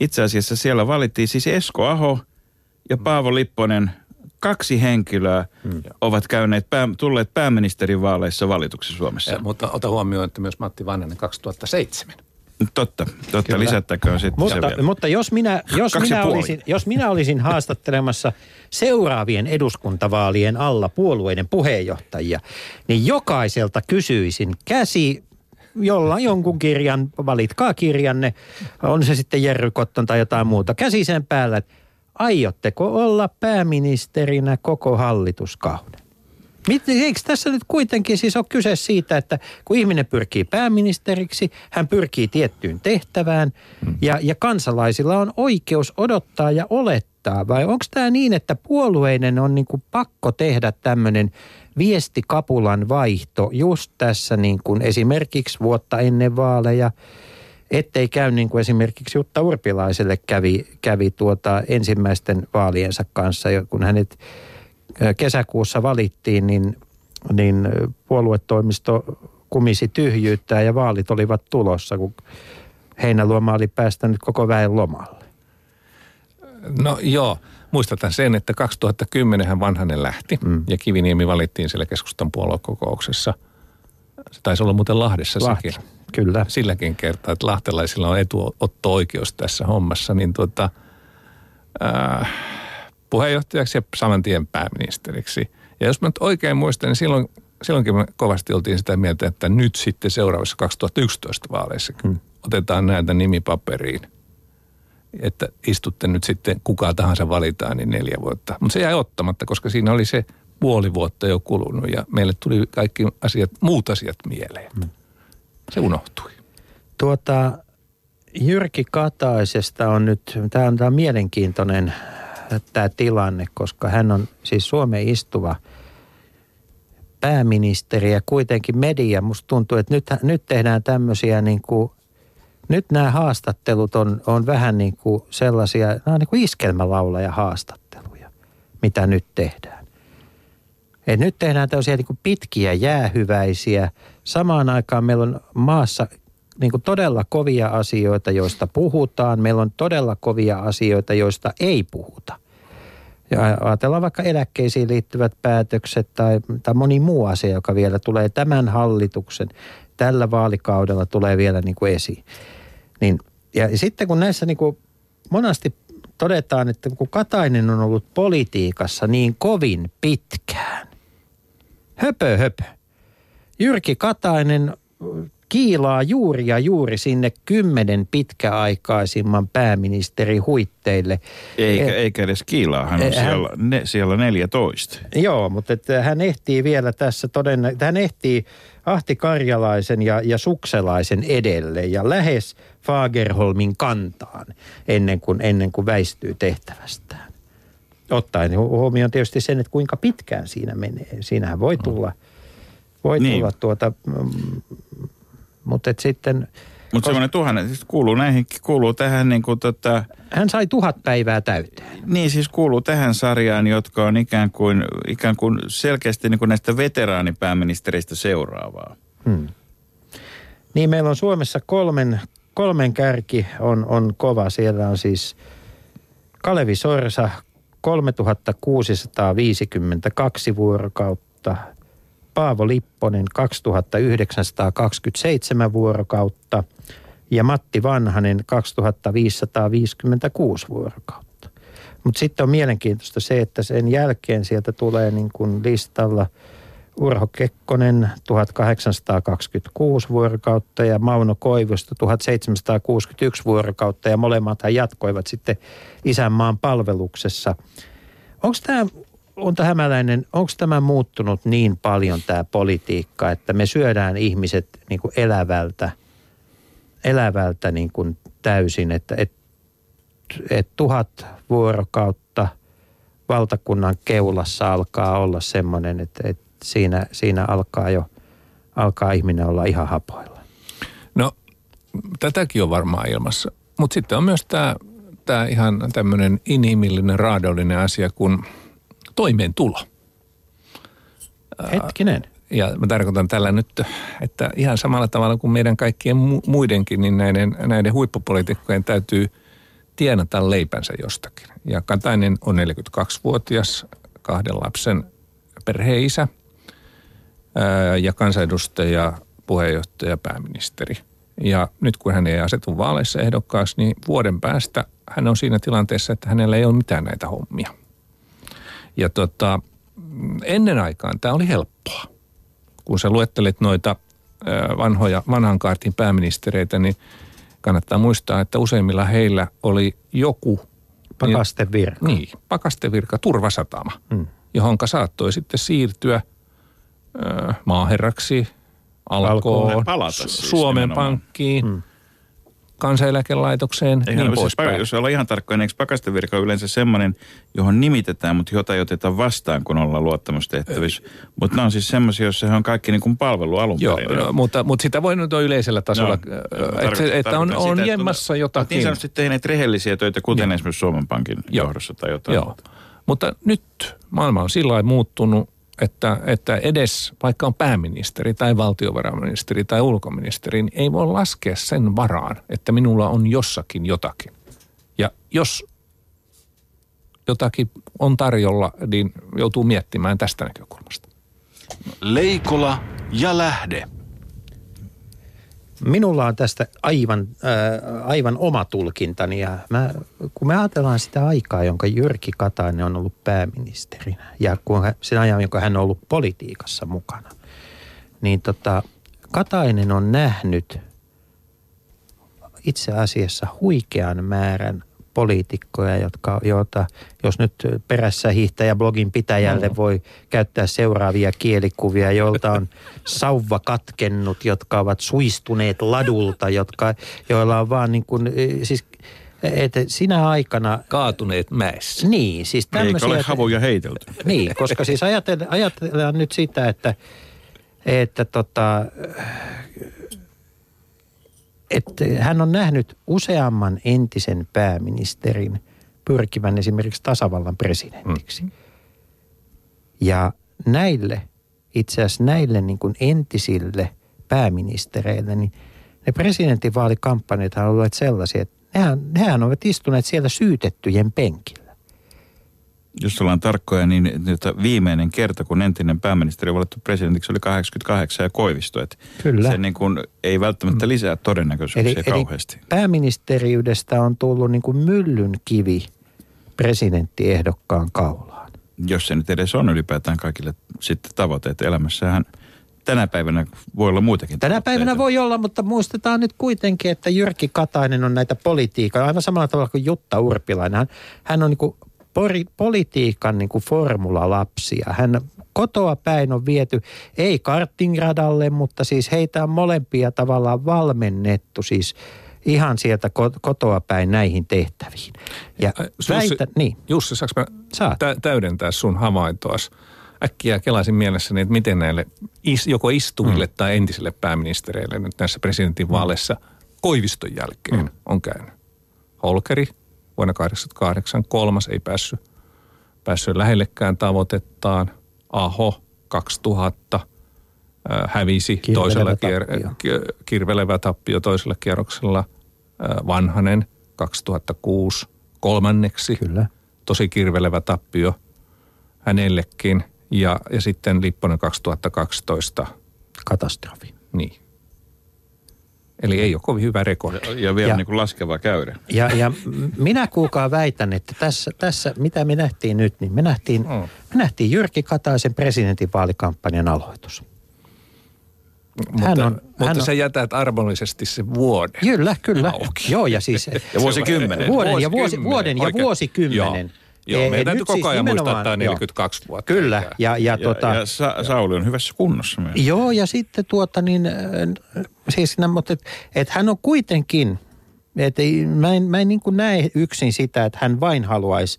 itse asiassa siellä valittiin siis Esko Aho ja Paavo Lipponen, kaksi henkilöä ovat käyneet, pää, tulleet pääministerin vaaleissa valituksi Suomessa. Ja, mutta ota huomioon, että myös Matti Vanhanen 2007. Totta, totta. Kyllä. Lisättäköön sitten se Mutta, vielä. mutta jos, minä, jos, Kaksi minä puoli. olisin, jos minä olisin haastattelemassa seuraavien eduskuntavaalien alla puolueiden puheenjohtajia, niin jokaiselta kysyisin käsi jolla jonkun kirjan, valitkaa kirjanne, on se sitten Jerry Cotton tai jotain muuta, käsi sen päällä, että aiotteko olla pääministerinä koko hallituskauden? Eikö tässä nyt kuitenkin siis ole kyse siitä, että kun ihminen pyrkii pääministeriksi, hän pyrkii tiettyyn tehtävään ja, ja kansalaisilla on oikeus odottaa ja olettaa? Vai onko tämä niin, että puolueiden on niinku pakko tehdä tämmöinen viestikapulan vaihto just tässä niin kuin esimerkiksi vuotta ennen vaaleja, ettei käy niin kuin esimerkiksi Jutta Urpilaiselle kävi, kävi tuota ensimmäisten vaaliensa kanssa, kun hänet kesäkuussa valittiin, niin, niin puoluetoimisto kumisi tyhjyyttää ja vaalit olivat tulossa, kun Heinäluoma oli päästänyt koko väen lomalle. No joo, muistutan sen, että 2010 hän Vanhanen lähti mm. ja Kiviniemi valittiin siellä keskustan puoluekokouksessa. Se taisi olla muuten Lahdessa Lahti, sekin. kyllä. Silläkin kertaa, että lahtelaisilla on etuotto-oikeus tässä hommassa, niin tuota, äh, puheenjohtajaksi ja saman tien pääministeriksi. Ja jos mä nyt oikein muistan, niin silloin, silloinkin me kovasti oltiin sitä mieltä, että nyt sitten seuraavassa 2011 vaaleissa hmm. otetaan näitä nimipaperiin. Että istutte nyt sitten, kuka tahansa valitaan, niin neljä vuotta. Mutta se jäi ottamatta, koska siinä oli se puoli vuotta jo kulunut ja meille tuli kaikki asiat, muut asiat mieleen. Hmm. Se unohtui. Tuota, Jyrki Kataisesta on nyt, tämä on, tämä on mielenkiintoinen tämä tilanne, koska hän on siis Suomen istuva pääministeri ja kuitenkin media. Musta tuntuu, että nyt, nyt tehdään tämmöisiä niin kuin, nyt nämä haastattelut on, on vähän niin kuin sellaisia, nämä on niin kuin iskelmälaulaja haastatteluja, mitä nyt tehdään. Et nyt tehdään tällaisia niin kuin pitkiä jäähyväisiä. Samaan aikaan meillä on maassa niin kuin todella kovia asioita, joista puhutaan. Meillä on todella kovia asioita, joista ei puhuta. Ja ajatellaan vaikka eläkkeisiin liittyvät päätökset tai, tai moni muu asia, joka vielä tulee tämän hallituksen, tällä vaalikaudella tulee vielä niin kuin esiin. Niin, ja sitten kun näissä niin kuin monasti todetaan, että kun Katainen on ollut politiikassa niin kovin pitkään, höpö höpö. Jyrki Katainen kiilaa juuri ja juuri sinne kymmenen pitkäaikaisimman pääministeri huitteille. Eikä, Eh, eikä edes kiilaa, hän on Eh, hän- siellä, ne, siellä 14. Joo, mutta että hän ehtii vielä tässä todennä, hän ehtii Ahti Karjalaisen ja, ja Sukselaisen edelle ja lähes Fagerholmin kantaan ennen kuin, ennen kuin väistyy tehtävästään. Ottaen hu- huomioon tietysti sen, että kuinka pitkään siinä menee. Siinähän voi tulla, voi Niin. tulla tuota, mm, mutta sitten Mutta semmoinen tuhannen, siis kuuluu näihin, kuuluu tähän niin kuin tota, hän sai tuhat päivää täyteen. niin siis kuuluu tähän sarjaan, jotka on ikään kuin, ikään kuin selkeästi niin kuin näistä veteraanipääministeristä seuraavaa. Niin meillä on Suomessa kolmen, kolmen kärki on, on kova. Siellä on siis Kalevi Sorsa 3652 vuorokautta, Paavo Lipponen 2927 vuorokautta ja Matti Vanhanen 2556 vuorokautta. Mutta sitten on mielenkiintoista se, että sen jälkeen sieltä tulee niin kuin listalla Urho Kekkonen 1826 vuorokautta ja Mauno Koivusto 1761 vuorokautta ja molemmathan jatkoivat sitten isänmaan palveluksessa. Onko tämä, Unta Hämäläinen, onko tämä muuttunut niin paljon tämä politiikka, että me syödään ihmiset niin kuin elävältä, elävältä niin kuin täysin, että et, et tuhat vuorokautta valtakunnan keulassa alkaa olla semmoinen, että, että siinä, siinä alkaa jo alkaa ihminen olla ihan hapoilla. No, tätäkin on varmaan ilmassa. Mutta sitten on myös tämä tää ihan tämmöinen inhimillinen, raadollinen asia kuin toimeentulo. Hetkinen. Ja mä tarkoitan tällä nyt, että ihan samalla tavalla kuin meidän kaikkien mu- muidenkin, niin näiden, näiden huippupoliitikkojen täytyy tienata leipänsä jostakin. Ja Katainen on 42-vuotias, kahden lapsen perheisä ja kansanedustaja, puheenjohtaja, pääministeri. Ja nyt kun hän ei asetu vaaleissa ehdokkaaksi, niin vuoden päästä hän on siinä tilanteessa, että hänellä ei ole mitään näitä hommia. Ja tota, ennen aikaan tämä oli helppoa. Kun sä luettelit noita vanhoja, vanhan kaartin pääministereitä, niin kannattaa muistaa, että useimmilla heillä oli joku Pakasten virka. niin, pakastevirka, turvasatama, Mm. johonka saattoi sitten siirtyä maaherraksi, alkoon. Palata siis Suomen nimenomaan. Pankkiin, mm. kansaneläkelaitokseen, Eihän niin siis, poispäin. jos ollaan ihan tarkkoja, niin eikö pakastevirka ole yleensä semmoinen, johon nimitetään, mutta jota ei oteta vastaan, kun ollaan luottamustehtävissä. Mutta nämä on siis semmoisia, joissa he on kaikki niin kuin palvelu alun Joo, perin. no, mutta, mutta sitä voi nyt yleisellä tasolla, no, että, Tarkoitan- että on, tarkoitan on sitä, että jemmassa Olet jotakin. niin sanotusti tehneet rehellisiä töitä, kuten Joo. esimerkiksi Suomen Pankin Joo. johdossa tai jotain. Joo. Mutta nyt maailma on sillä lailla muuttunut, että, että edes vaikka on pääministeri tai valtiovarainministeri tai ulkoministeri, niin ei voi laskea sen varaan, että minulla on jossakin jotakin. Ja jos jotakin on tarjolla, niin joutuu miettimään tästä näkökulmasta. Leikola ja lähde. Minulla on tästä aivan, äh, aivan oma tulkintani ja mä, kun me ajatellaan sitä aikaa, jonka Jyrki Katainen on ollut pääministerinä ja kun hän, sen ajan, jonka hän on ollut politiikassa mukana, niin tota, Katainen on nähnyt itse asiassa huikean määrän poliitikkoja, jotka, joita, jos nyt perässä hiihtäjä blogin pitäjälle voi käyttää seuraavia kielikuvia, joilta on [LAUGHS] sauva katkennut, jotka ovat suistuneet ladulta, jotka, joilla on vaan niin kuin, eh, siis että sinä aikana, Kaatuneet mäessä. niin siis Eikä tämmöisiä... ole havuja heitelty. Niin, koska siis ajatellaan, ajatellaan nyt sitä, että, että tota, että hän on nähnyt useamman entisen pääministerin pyrkivän esimerkiksi tasavallan presidentiksi. Mm. Ja näille, itse asiassa näille niin kuin entisille pääministereille, niin ne presidentinvaalikampanjat ovat olleet sellaisia, että nehän, nehän ovat istuneet siellä syytettyjen penkillä. Jos ollaan tarkkoja, niin viimeinen kerta, kun entinen pääministeri valittu presidentiksi, oli 88 ja Koivisto. Että Kyllä. Se niin kuin ei välttämättä lisää todennäköisyyksiä kauheasti. pääministeriydestä on tullut niin kuin myllyn kivi presidenttiehdokkaan kaulaan. Jos se nyt edes on ylipäätään kaikille sitten tavoite, että elämässähän tänä päivänä voi olla muitakin Tänä tavoitteita. päivänä voi olla, mutta muistetaan nyt kuitenkin, että Jyrki Katainen on näitä politiikan, aivan samalla tavalla kuin Jutta Urpilainen. Hän, hän on niin kuin pori, politiikan niin kuin formulalapsia. Hän kotoa päin on viety, ei kartingradalle, mutta siis heitä on molempia tavallaan valmennettu siis ihan sieltä ko- kotoa päin näihin tehtäviin. Ja Jussi- väitä, niin, Jussi, saanko mä Saat. tä- täydentää sun havaintoas? Äkkiä kelaisin mielessäni, että miten näille is, joko istuville mm. tai entisille pääministereille nyt näissä presidentinvaaleissa Koiviston jälkeen mm. on käynyt. Holkeri vuonna 1988, kolmas ei päässyt, päässyt lähellekään tavoitettaan. Aho 2000 äh, hävisi Kirvelevä toisella tappio. kier- ki- kirvelevä tappio toisella kierroksella. Äh, Vanhanen 2006 kolmanneksi kyllä. tosi kirvelevä tappio hänellekin. Ja, ja sitten Lipponen 2012, Katastrofi. niin. Eli ei ole kovin hyvä rekordi. Ja vielä Ja- niin kuin laskeva käyrä. Ja, ja minä kuulkaa väitän, että tässä, tässä, mitä me nähtiin nyt, niin me nähtiin, Mm. me nähtiin Jyrki Kataisen presidentinvaalikampanjan aloitus. Mutta, on- mutta hän on- sä jätät armollisesti sen vuoden. Kyllä, kyllä. Auki. Joo, ja siis... [LAUGHS] Ja vuosikymmenen. Vuoden ja, vuosi, Vuosikymmenen, vuoden ja vuosikymmenen. Joo, joo meidän täytyy koko siis ajan muistaa, että tämä on joo. 42 vuotta. Kyllä, ja, ja, Ja, tota, ja Sa- Sauli on hyvässä kunnossa myös. Joo, ja sitten tuota niin, äh, siis mutta et, et hän on kuitenkin, et ei, mä en, mä en niin näe yksin sitä, että hän vain haluaisi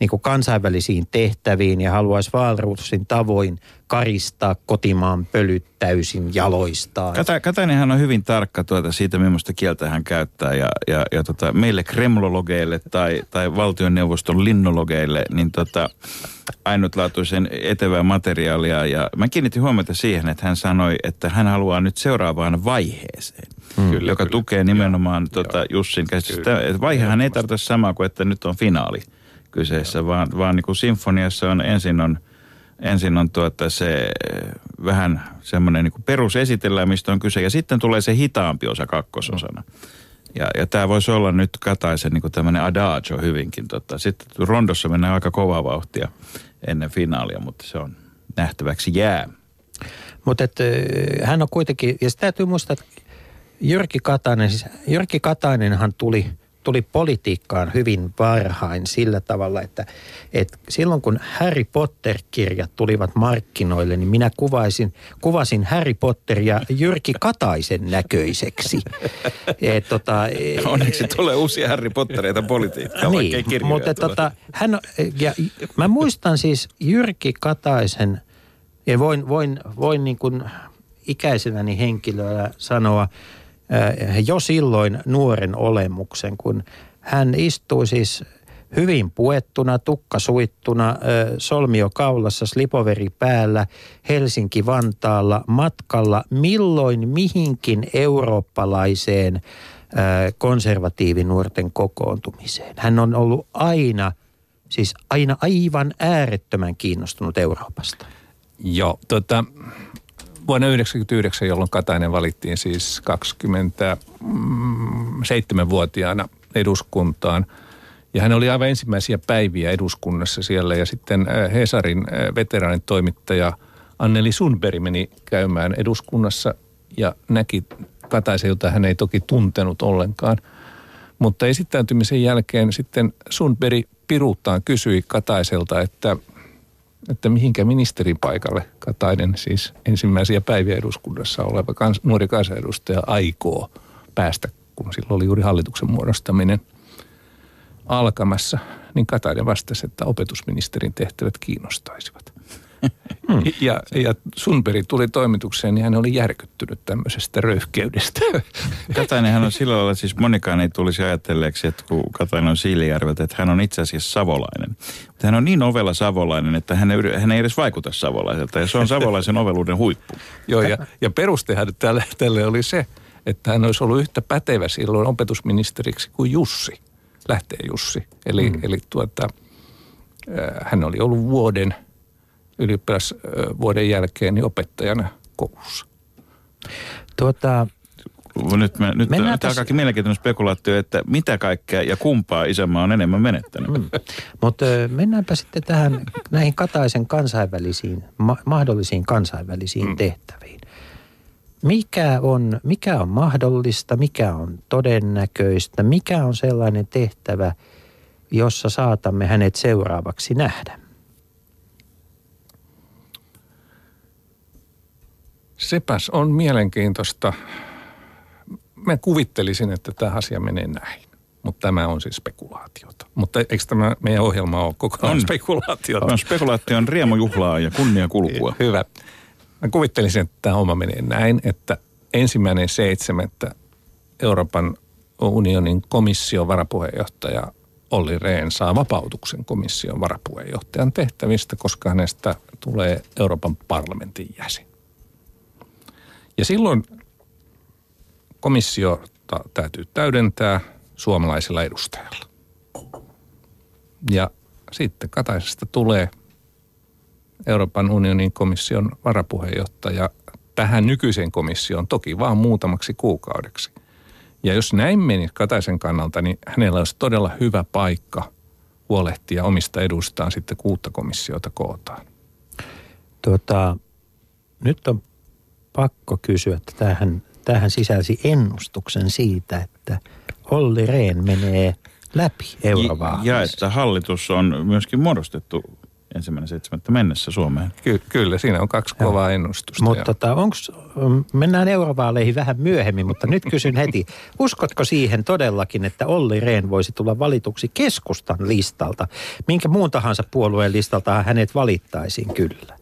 niin kuin kansainvälisiin tehtäviin ja haluaisi Valruusin tavoin karistaa kotimaan pölyt täysin jaloistaan. Kata, Katainenhan on hyvin tarkka tuota siitä, millaista kieltä hän käyttää. Ja, ja, ja tota, meille kremlologeille tai, tai valtioneuvoston linnologeille, niin tota, ainutlaatuisen etevää materiaalia. Ja mä kiinnitin huomiota siihen, että hän sanoi, että hän haluaa nyt seuraavaan vaiheeseen. Mm. Kyllä, joka kyllä. tukee nimenomaan tota Jussin käsitystä. Vaihehan ei tarkoita samaa kuin, että nyt on finaali kyseessä, vaan, vaan niin kuin sinfoniassa on ensin on ensin on tuota se vähän semmoinen niin perusesitellään, mistä on kyse, ja sitten tulee se hitaampi osa kakkososana. Ja, ja tämä voisi olla nyt Kataisen niin tämmöinen adagio hyvinkin. Tota. Sitten rondossa mennään aika kovaa vauhtia ennen finaalia, mutta se on nähtäväksi jää. Mutta hän on kuitenkin, ja täytyy muistaa, että Jyrki Katainen, siis Jyrki Katainenhan tuli, tuli politiikkaan hyvin varhain sillä tavalla, että, että silloin kun Harry Potter-kirjat tulivat markkinoille, niin minä kuvaisin, kuvasin Harry Potteria Jyrki Kataisen näköiseksi. Et, tota, e- Onneksi tulee uusia Harry Pottereita politiikkaan, niin, mutta tota, hän, ja, mä muistan siis Jyrki Kataisen, ja voin, voin, voin niin kuin ikäisenäni henkilöä sanoa jo silloin nuoren olemuksen, kun hän istui siis hyvin puettuna, tukka suittuna, äh, solmio kaulassa, slipoveri päällä, Helsinki-Vantaalla matkalla milloin mihinkin eurooppalaiseen äh, konservatiivinuorten kokoontumiseen. Hän on ollut aina, siis aina aivan äärettömän kiinnostunut Euroopasta. Joo, tota, vuonna 1999, jolloin Katainen valittiin siis 27-vuotiaana eduskuntaan. Ja hän oli aivan ensimmäisiä päiviä eduskunnassa siellä ja sitten äh, Hesarin äh, veteraanitoimittaja Anneli Sundberg meni käymään eduskunnassa ja näki Kataisen, jota hän ei toki tuntenut ollenkaan. Mutta esittäytymisen jälkeen sitten Sundberg piruuttaan kysyi Kataiselta, että että mihinkä ministerin paikalle Katainen, siis ensimmäisiä päiviä eduskunnassa oleva kans, nuori kansanedustaja, aikoo päästä, kun silloin oli juuri hallituksen muodostaminen alkamassa, niin Katainen vastasi, että opetusministerin tehtävät kiinnostaisivat. Hmm. Ja, ja Sunberg tuli toimitukseen, niin hän oli järkyttynyt tämmöisestä röyhkeydestä. [LAUGHS] Katainenhan on sillä lailla, siis monikaan ei tulisi ajatelleeksi, että kun Katainen on Siilijärveltä, että hän on itse asiassa savolainen. Mutta hän on niin ovella savolainen, että hän ei, hän ei edes vaikuta savolaiselta. Ja se on savolaisen [LAUGHS] oveluuden huippu. Joo, ja, ja perustehan tälle, tälle oli se, että hän olisi ollut yhtä pätevä silloin opetusministeriksi kuin Jussi, lähtee Jussi. Eli, mm. eli tuota, hän oli ollut vuoden ylioppilasvuoden jälkeen niin opettajana koulussa. Tuota, Nyt, me, nyt Mennään tämä tässä- alkaakin mielenkiintoinen spekulaatio, että mitä kaikkea ja kumpaa isänmaa on enemmän menettänyt. Mm. mutta mennäänpä sitten tähän [LAUGHS] näihin Kataisen kansainvälisiin, ma- mahdollisiin kansainvälisiin mm. tehtäviin. mikä on, mikä on mahdollista, mikä on todennäköistä, mikä on sellainen tehtävä, jossa saatamme hänet seuraavaksi nähdä? Sepäs on mielenkiintoista. Mä kuvittelisin, että tämä asia menee näin. Mutta tämä on siis spekulaatiota. Mutta eikö tämä meidän ohjelma ole koko ajan On. spekulaatiota? On spekulaation riemujuhlaa ja kunnia kulkua. [LAUGHS] Hyvä. Mä kuvittelisin, että tämä homma menee näin, että ensimmäinen seitsemättä Euroopan unionin komission varapuheenjohtaja Olli Rehn saa vapautuksen komission varapuheenjohtajan tehtävistä, koska hänestä tulee Euroopan parlamentin jäsen. Ja silloin komissiota täytyy täydentää suomalaisella edustajalla. Ja sitten Kataisesta tulee Euroopan unionin komission varapuheenjohtaja tähän nykyiseen komissioon, toki vaan muutamaksi kuukaudeksi. Ja jos näin meni Kataisen kannalta, niin hänellä olisi todella hyvä paikka huolehtia omista edustaan sitten kuutta komissiota kootaan. Tota, nyt on pakko kysyä, että tähän, tähän sisälsi ennustuksen siitä, että Olli Rehn menee läpi eurovaaleissa. Ja että hallitus on myöskin muodostettu ensimmäinen seitsemättä mennessä Suomeen. Ky- kyllä, siinä on kaksi Joo. kovaa ennustusta. Mutta tota, onks, mennään eurovaaleihin vähän myöhemmin, mutta nyt kysyn heti. [LAUGHS] Uskotko siihen todellakin, että Olli Rehn voisi tulla valituksi keskustan listalta? Minkä muun tahansa puolueen listalta hänet valittaisiin kyllä?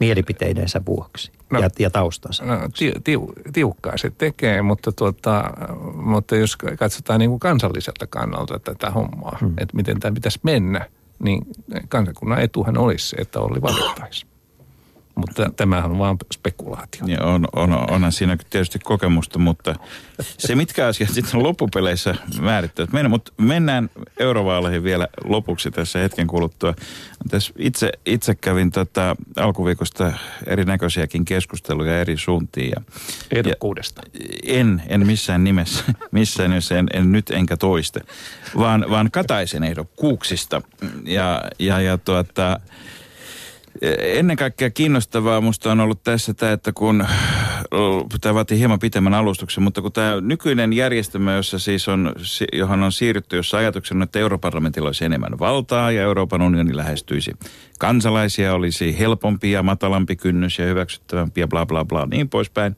Mielipiteidensä vuoksi No. ja, ja taustansa. No, ti, tiu, tiukkaa se tekee, mutta, tuota, mutta jos katsotaan niin kuin kansalliselta kannalta tätä hommaa, hmm. että miten tämä pitäisi mennä, niin kansakunnan etuhan olisi se, että Olli valittaisi. Mutta tämähän on vaan spekulaatio. Ja on, on, onhan siinä tietysti kokemusta, mutta se mitkä asiat sitten loppupeleissä määrittävät. Mennään, mutta mennään eurovaaleihin vielä lopuksi tässä hetken kuluttua. Tässä itse, itse kävin tota alkuviikosta erinäköisiäkin keskusteluja eri suuntiin. Ja, Ehdokkuudesta. en, en missään nimessä, missään nimessä en, en nyt enkä toiste, vaan, vaan Kataisen ehdokkuuksista. Ja, ja, ja tuota, ennen kaikkea kiinnostavaa musta on ollut tässä tämä, että kun tämä vaatii hieman pitemmän alustuksen, mutta kun tämä nykyinen järjestelmä, jossa siis on, johon on siirrytty, jossa ajatuksena on, että Europarlamentilla olisi enemmän valtaa ja Euroopan unioni lähestyisi kansalaisia, olisi helpompi ja matalampi kynnys ja hyväksyttävämpi ja bla bla bla niin poispäin.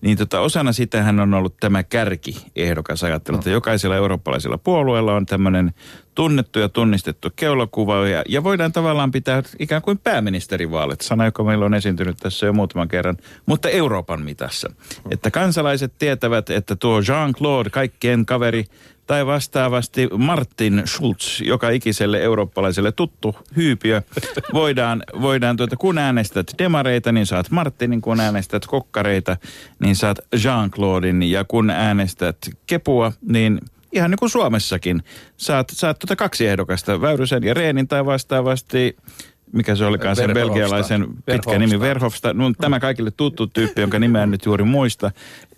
Niin tota, osana sitähän on ollut tämä kärki-ehdokas ajattelu, että jokaisella eurooppalaisella puolueella on tämmöinen tunnettu ja tunnistettu keulakuva ja, ja voidaan tavallaan pitää ikään kuin pääministerivaalit, sana, joka meillä on esiintynyt tässä jo muutaman kerran, mutta Euroopan mitassa. Että kansalaiset tietävät, että tuo Jean-Claude, kaikkien kaveri, tai vastaavasti Martin Schulz, joka ikiselle eurooppalaiselle tuttu hyypiö, voidaan, voidaan tuota, kun äänestät demareita, niin saat Martinin, kun äänestät kokkareita, niin saat Jean-Claudin, ja kun äänestät kepua, niin ihan niin kuin Suomessakin, saat, saat tuota kaksi ehdokasta, Väyrysen ja Reenin tai vastaavasti, mikä se olikaan sen belgialaisen pitkä nimi, Verhofstadt, no, tämä kaikille tuttu tyyppi, jonka nimeä en nyt juuri muista,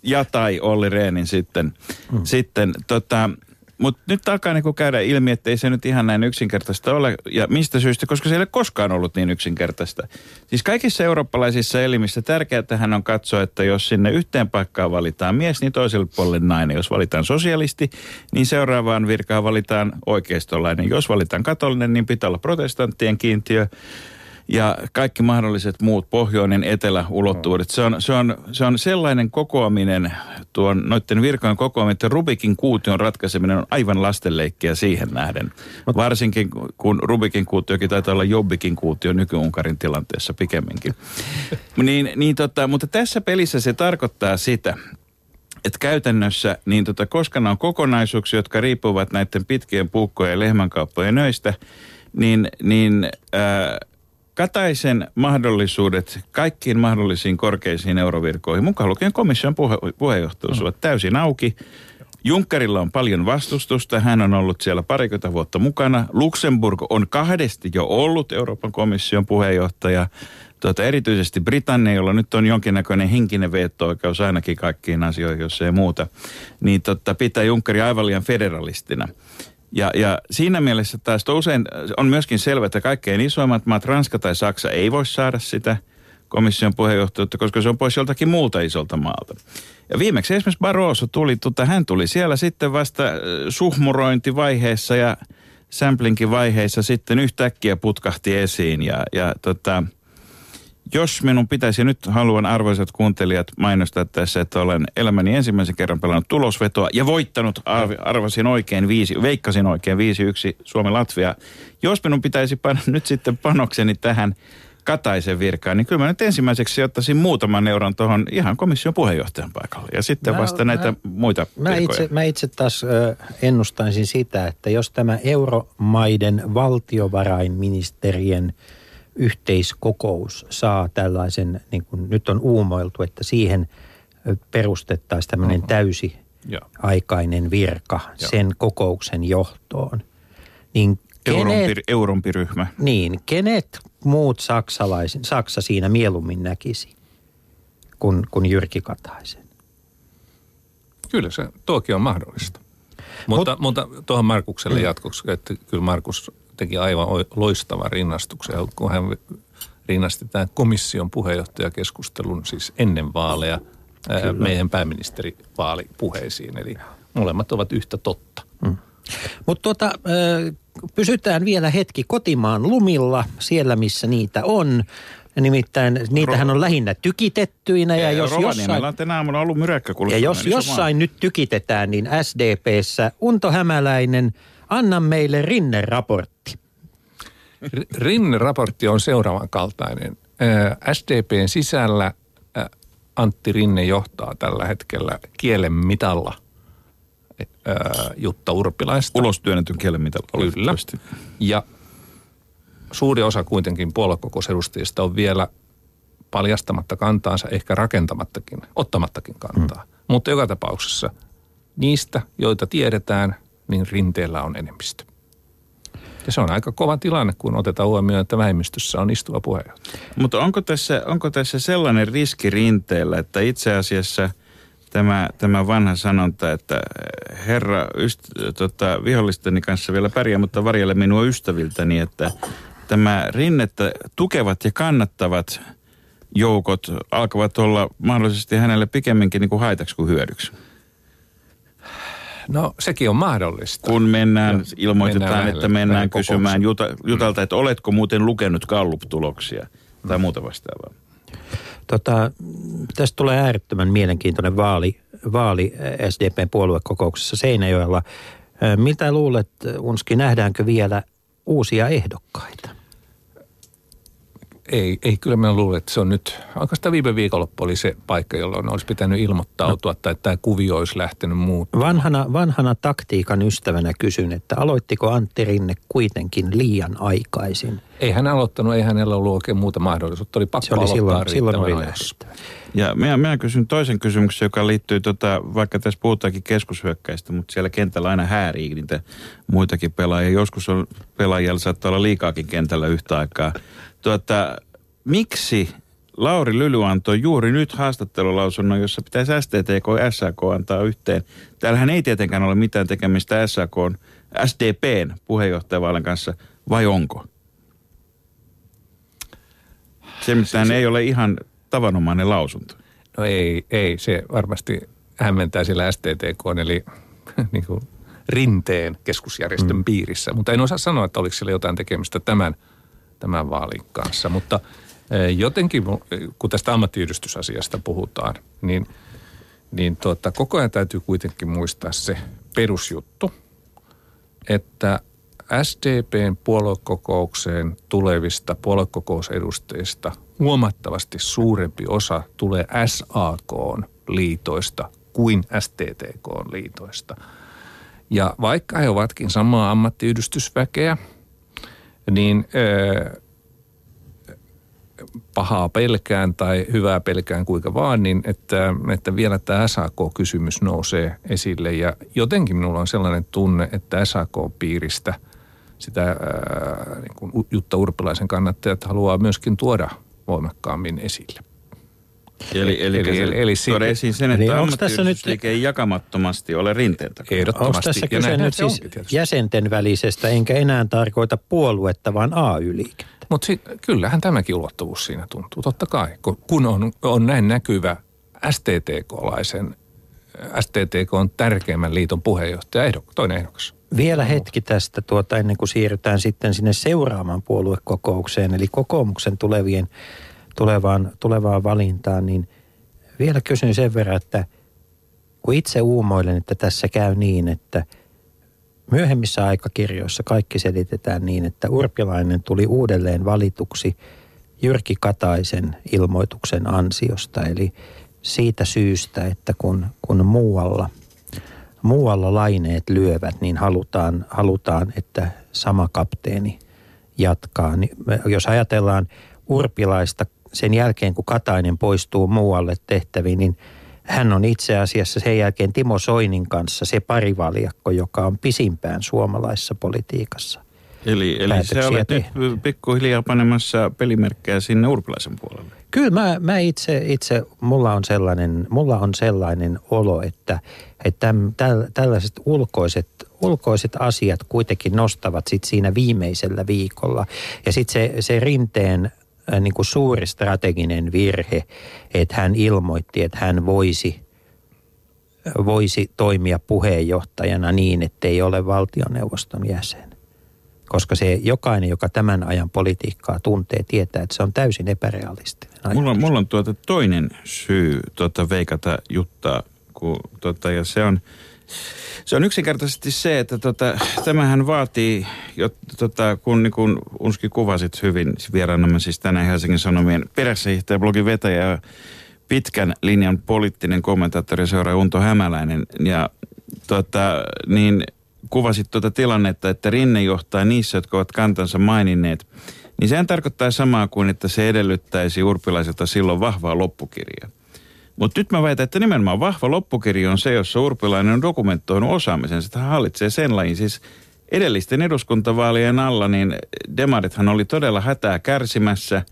ja tai Olli Reenin sitten. Mm. sitten tota, mutta nyt alkaa niinku käydä ilmi, että ei se nyt ihan näin yksinkertaista ole. Ja mistä syystä? Koska se ei ole koskaan ollut niin yksinkertaista. Siis kaikissa eurooppalaisissa elimissä tärkeää tähän on katsoa, että jos sinne yhteen paikkaan valitaan mies, niin toiselle puolelle nainen. Jos valitaan sosialisti, niin seuraavaan virkaan valitaan oikeistolainen. Jos valitaan katolinen, niin pitää olla protestanttien kiintiö ja kaikki mahdolliset muut pohjoinen, etelä ulottuvuudet. Se on, se on, se on sellainen kokoaminen, tuon noiden virkojen kokoaminen, että Rubikin kuution ratkaiseminen on aivan lastenleikkiä siihen nähden. Varsinkin kun Rubikin kuutiokin taitaa olla Jobbikin kuutio nyky-Unkarin tilanteessa pikemminkin. [LAUGHS] niin, niin tota, mutta tässä pelissä se tarkoittaa sitä, että käytännössä, niin tota, koska nämä on kokonaisuuksia, jotka riippuvat näiden pitkien puukkojen ja lehmänkauppojen öistä, niin, niin ää, Kataisen mahdollisuudet kaikkiin mahdollisiin korkeisiin eurovirkoihin, mukaan lukien komission puhe, puheenjohtajuus, ovat täysin auki. Junckerilla on paljon vastustusta, hän on ollut siellä parikymmentä vuotta mukana. Luxemburg on kahdesti jo ollut Euroopan komission puheenjohtaja. Tuota, erityisesti Britannia, jolla nyt on jonkinnäköinen henkinen veto-oikeus ainakin kaikkiin asioihin, jos ei muuta, niin tota, pitää Junckeri aivan liian federalistina. Ja, ja siinä mielessä taas usein on myöskin selvä, että kaikkein isoimmat maat, Ranska tai Saksa, ei voi saada sitä, komission puheenjohtajuutta, koska se on pois joltakin muulta isolta maalta. Ja viimeksi esimerkiksi Barroso tuli, tota, hän tuli siellä sitten vasta äh, suhmurointivaiheessa ja samplinkin vaiheessa sitten yhtäkkiä putkahti esiin ja, ja tota, jos minun pitäisi, nyt haluan arvoisat kuuntelijat mainostaa tässä, että olen elämäni ensimmäisen kerran pelannut tulosvetoa ja voittanut, arvasin oikein viisi, veikkasin oikein viisi yksi Suomen-Latvia. Jos minun pitäisi panna [LAUGHS] nyt sitten panokseni tähän Kataisen virkaan, niin kyllä mä nyt ensimmäiseksi ottaisin muutaman euron tuohon ihan komission puheenjohtajan paikalle. Ja sitten Mä- vasta näitä mä- muita Mä virkoja. itse, mä itse taas ö, ennustaisin sitä, että jos tämä euromaiden valtiovarainministerien yhteiskokous saa tällaisen, niin kuin nyt on uumoiltu, että siihen perustettaisiin tämmöinen täysi Joo. aikainen virka Joo. sen kokouksen johtoon, niin kenet, Eurompi, eurompiryhmä. niin, kenet muut saksalaiset, Saksa siinä mieluummin näkisi kuin, kuin Jyrki Kataisen? Kyllä se, tuokin on mahdollista. Mutta, mutta tuohon Markukselle jatkoksi, että kyllä Markus teki aivan oi- loistavan rinnastuksen, kun hän rinnasti tämän komission puheenjohtajakeskustelun siis ennen vaaleja ää, meidän pääministerivaalipuheisiin. Eli molemmat ovat yhtä totta. Mutta tuota, pysytään vielä hetki kotimaan lumilla, siellä missä niitä on. Nimittäin niitähän on lähinnä tykitettyinä ja jos Rovaniemellä jossain, on tänä aamuna ollut myräkkä ja jos jossain nyt tykitetään, niin SDPssä Unto Hämäläinen, anna meille Rinne-raportti. R- Rinne-raportti on seuraavan kaltainen. SDPn sisällä Antti Rinne johtaa tällä hetkellä kielen mitalla Jutta Urpilaista. Ulos työnnetyn kielen mitä Kyllä. Ja suuri osa kuitenkin puoluekokousedustajista on vielä paljastamatta kantaansa, ehkä rakentamattakin, ottamattakin kantaa. Mm. Mutta joka tapauksessa niistä, joita tiedetään, niin rinteellä on enemmistö. Ja se on aika kova tilanne, kun otetaan huomioon, että vähemmistössä on istuva puheenjohtaja. Mutta onko tässä, onko tässä sellainen riski rinteellä, että itse asiassa tämä, tämä vanha sanonta, että herra yst, tota, vihollisteni kanssa vielä pärjää, mutta varjelle minua ystäviltäni, että tämä rinnettä tukevat ja kannattavat joukot alkavat olla mahdollisesti hänelle pikemminkin niin kuin haitaksi kuin hyödyksi. No sekin on mahdollista. Kun mennään, Joo, ilmoitetaan, mennään että lähelle- mennään lähelle kysymään. Juta, Jutalta, että oletko muuten lukenut Gallup-tuloksia tai muuta vastaavaa. Tota, tästä tulee äärettömän mielenkiintoinen vaali, vaali SDPn puoluekokouksessa Seinäjoella. Ö, Mitä luulet, Unski, nähdäänkö vielä uusia ehdokkaita? Ei, ei, kyllä mä luulen, että se on nyt, oikeastaan viime viikonloppu oli se paikka, jolloin olisi pitänyt ilmoittautua, tai tämä kuvio olisi lähtenyt muut. Vanhana, vanhana taktiikan ystävänä kysyn, että aloittiko Antti Rinne kuitenkin liian aikaisin? Ei hän aloittanut, ei hänellä ollut oikein muuta mahdollisuutta. Oli pakko Se oli aloittaa silloin, silloin oli. Ja minä, minä kysyn toisen kysymyksen, joka liittyy, tota, vaikka tässä puhutaankin keskushyökkäistä, mutta siellä kentällä aina häärii niitä muitakin pelaajia. Joskus on pelaajilla saattaa olla liikaakin kentällä yhtä aikaa. Tuota, miksi Lauri Lyly antoi juuri nyt haastattelulausunnon, jossa pitäisi STTK ja SAK antaa yhteen. Täällähän ei tietenkään ole mitään tekemistä SAK, SDPn puheenjohtajavaalin kanssa, vai onko? Se mitään ei ole ihan tavanomainen lausunto. No ei, ei, se varmasti hämmentää sillä STTK, eli [LAUGHS] niin kuin rinteen keskusjärjestön mm. piirissä. Mutta en osaa sanoa, että oliko sillä jotain tekemistä tämän, tämän vaalin kanssa. Mutta eh, jotenkin, mu- kun tästä ammattiyhdistysasiasta puhutaan, niin, niin tuota, koko ajan täytyy kuitenkin muistaa se perusjuttu, että SDPn puoluekokoukseen tulevista puoluekokousedustajista huomattavasti suurempi osa tulee SAKn liitoista kuin STTKn liitoista. Ja vaikka he ovatkin samaa ammattiyhdistysväkeä, niin ö, pahaa pelkään tai hyvää pelkään kuinka vaan, niin että, että vielä tämä SAK-kysymys nousee esille. Ja jotenkin minulla on sellainen tunne, että SAK-piiristä sitä ää, niin kuin Jutta Urpilaisen kannattajat haluaa myöskin tuoda voimakkaammin esille. Eli, eli, Eli- eli, eli- si- tuoda esiin sen, että onks tässä ammattiyhdistysliike ei jakamattomasti ole rinteen takana. Onko Ehdottomasti. tässä Ja kyse nyt siis onkin jäsenten välisestä, enkä enää tarkoita puoluetta, vaan AY-liikettä? Mutta kyllähän tämäkin ulottuvuus siinä tuntuu, totta kai. Kun- Kun on, on näin näkyvä STTK-laisen, STTK on tärkeimmän liiton puheenjohtaja, ehdok, toinen ehdokas. Vielä hetki tästä tuota, ennen kuin siirrytään sitten sinne seuraamaan puoluekokoukseen, eli kokoomuksen tulevien, tulevaan, tulevaan valintaan, niin vielä kysyn sen verran, että kun itse uumoilen, että tässä käy niin, että myöhemmissä aikakirjoissa kaikki selitetään niin, että Urpilainen tuli uudelleen valituksi Jyrki Kataisen ilmoituksen ansiosta, eli siitä syystä, että kun, kun muualla – muualla laineet lyövät, niin halutaan, halutaan, että sama kapteeni jatkaa. Niin jos ajatellaan Urpilaista sen jälkeen, kun Katainen poistuu muualle tehtäviin, niin hän on itse asiassa sen jälkeen Timo Soinin kanssa se parivaljakko, joka on pisimpään suomalaisessa politiikassa. Eli, eli sä olet tehnyt. nyt pikkuhiljaa panemassa pelimerkkejä sinne urpilaisen puolelle. Kyllä mä, mä itse, itse mulla, on sellainen, mulla on sellainen olo, että, että täm, täl, tällaiset ulkoiset, ulkoiset asiat kuitenkin nostavat sit siinä viimeisellä viikolla. Ja sitten se, se rinteen niin kuin suuri strateginen virhe, että hän ilmoitti, että hän voisi, voisi toimia puheenjohtajana niin, ettei ole valtioneuvoston jäsen. Koska se jokainen, joka tämän ajan politiikkaa tuntee, tietää, että se on täysin epärealistinen. Mulla, ajatus. mulla on tuota toinen syy tuota veikata juttaa, kun, tuota, ja se on, se on yksinkertaisesti se, että tota, tämähän vaatii, jotta, tota, kun, niin kun Unski kuvasit hyvin vieraanamme siis tänään Helsingin Sanomien perässähiihtäjä, blogin vetäjä pitkän linjan poliittinen kommentaattori seuraaja Unto Hämäläinen. Ja tota, niin kuvasit tuota tilannetta, että Rinne johtaa niissä, jotka ovat kantansa maininneet. Niin sehän tarkoittaa samaa kuin, että se edellyttäisi urpilaiselta silloin vahvaa loppukirjaa. Mutta nyt mä väitän, että nimenomaan vahva loppukirja on se, jossa urpilainen on dokumentoinut osaamisensa. Hän hallitsee sen lajin. Siis edellisten eduskuntavaalien alla, niin demarithan oli todella hätää kärsimässä.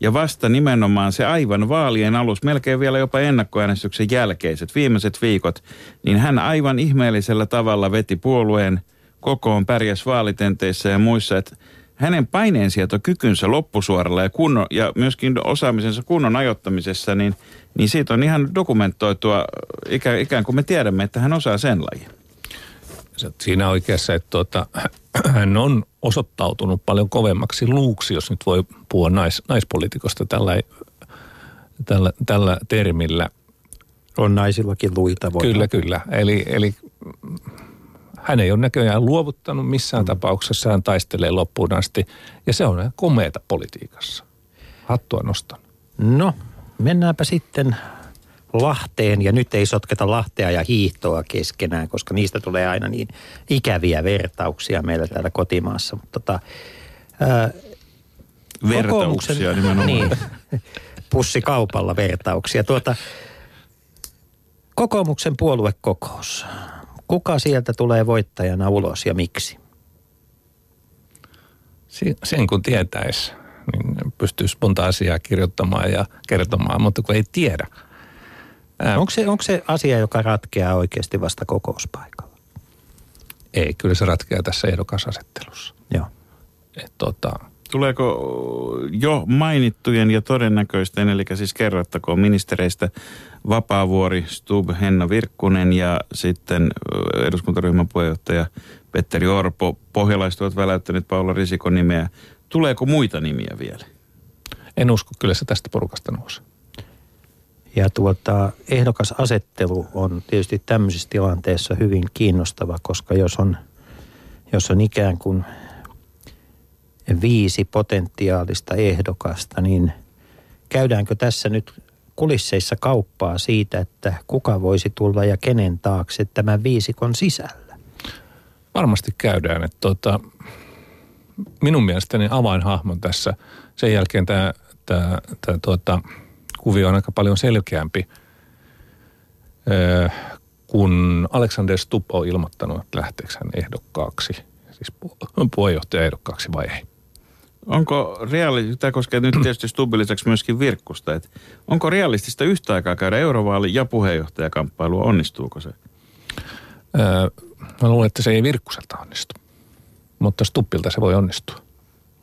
Ja vasta nimenomaan se aivan vaalien alus, melkein vielä jopa ennakkoäänestyksen jälkeiset viimeiset viikot, niin hän aivan ihmeellisellä tavalla veti puolueen kokoon, pärjäs vaalitenteissä ja muissa, että hänen paineensietokykynsä loppusuoralla ja, kunnon, ja myöskin osaamisensa kunnon ajoittamisessa, niin, niin siitä on ihan dokumentoitua, ikään, ikään kuin me tiedämme, että hän osaa sen lajin. Siinä oikeassa, että tuota, [CLEARS THROAT] hän on osoittautunut paljon kovemmaksi luuksi, jos nyt voi puhua nais, naispolitikosta tällä, tällä, tällä termillä. On naisillakin luita. Voi Kyllä, kyllä. Eli, eli hän ei ole näköjään luovuttanut missään mm. tapauksessa, hän taistelee loppuun asti. Ja se on komeeta politiikassa. Hattua nostan. No, mennäänpä sitten Lahteen, ja nyt ei sotketa Lahtea ja hiihtoa keskenään, koska niistä tulee aina niin ikäviä vertauksia meillä täällä kotimaassa. Mutta tota, ää, Vertauksia nimenomaan. Niin, pussikaupalla vertauksia. Tuota, kokoomuksen puoluekokous. Kuka sieltä tulee voittajana ulos ja miksi? Si- Sen kun tietäisi, niin pystyisi monta asiaa kirjoittamaan ja kertomaan, mutta kun ei tiedä. Ää, Onko se, onko se asia, joka ratkeaa oikeasti vasta kokouspaikalla? Ei, kyllä se ratkeaa tässä ehdokasasettelussa. Joo. Et tota, Tuleeko jo mainittujen ja todennäköisten, eli siis kerrottakoon ministereistä Vapaavuori, Stub, Henna Virkkunen ja sitten eduskuntaryhmän puheenjohtaja Petteri Orpo. Pohjalaiset ovat väläyttäneet Paula Risikon nimeä. Tuleeko muita nimiä vielä? en usko, kyllä se tästä porukasta nousee. Ja tuota, ehdokasasettelu on tietysti tämmöisessä tilanteessa hyvin kiinnostava, koska jos on, jos on ikään kuin viisi potentiaalista ehdokasta, niin käydäänkö tässä nyt kulisseissa kauppaa siitä, että kuka voisi tulla ja kenen taakse tämän viisikon sisällä? Varmasti käydään. Että tota, minun mielestäni avainhahmon tässä, sen jälkeen tämä, tämä, tämä tuota, kuvio on aika paljon selkeämpi, Öö, kun Alexander Stubb on ilmoittanut, että lähteekö hän ehdokkaaksi, siis pu- puheenjohtajaehdokkaaksi vai ei. Onko reaalistista, tämä koskee nyt tietysti Stubbin lisäksi myöskin Virkkusta, että onko realistista yhtä aikaa käydä eurovaali- ja puheenjohtajakamppailua, onnistuuko se? Öö, mä luulen, että se ei Virkkuselta onnistu, mutta Stubbilta se voi onnistua.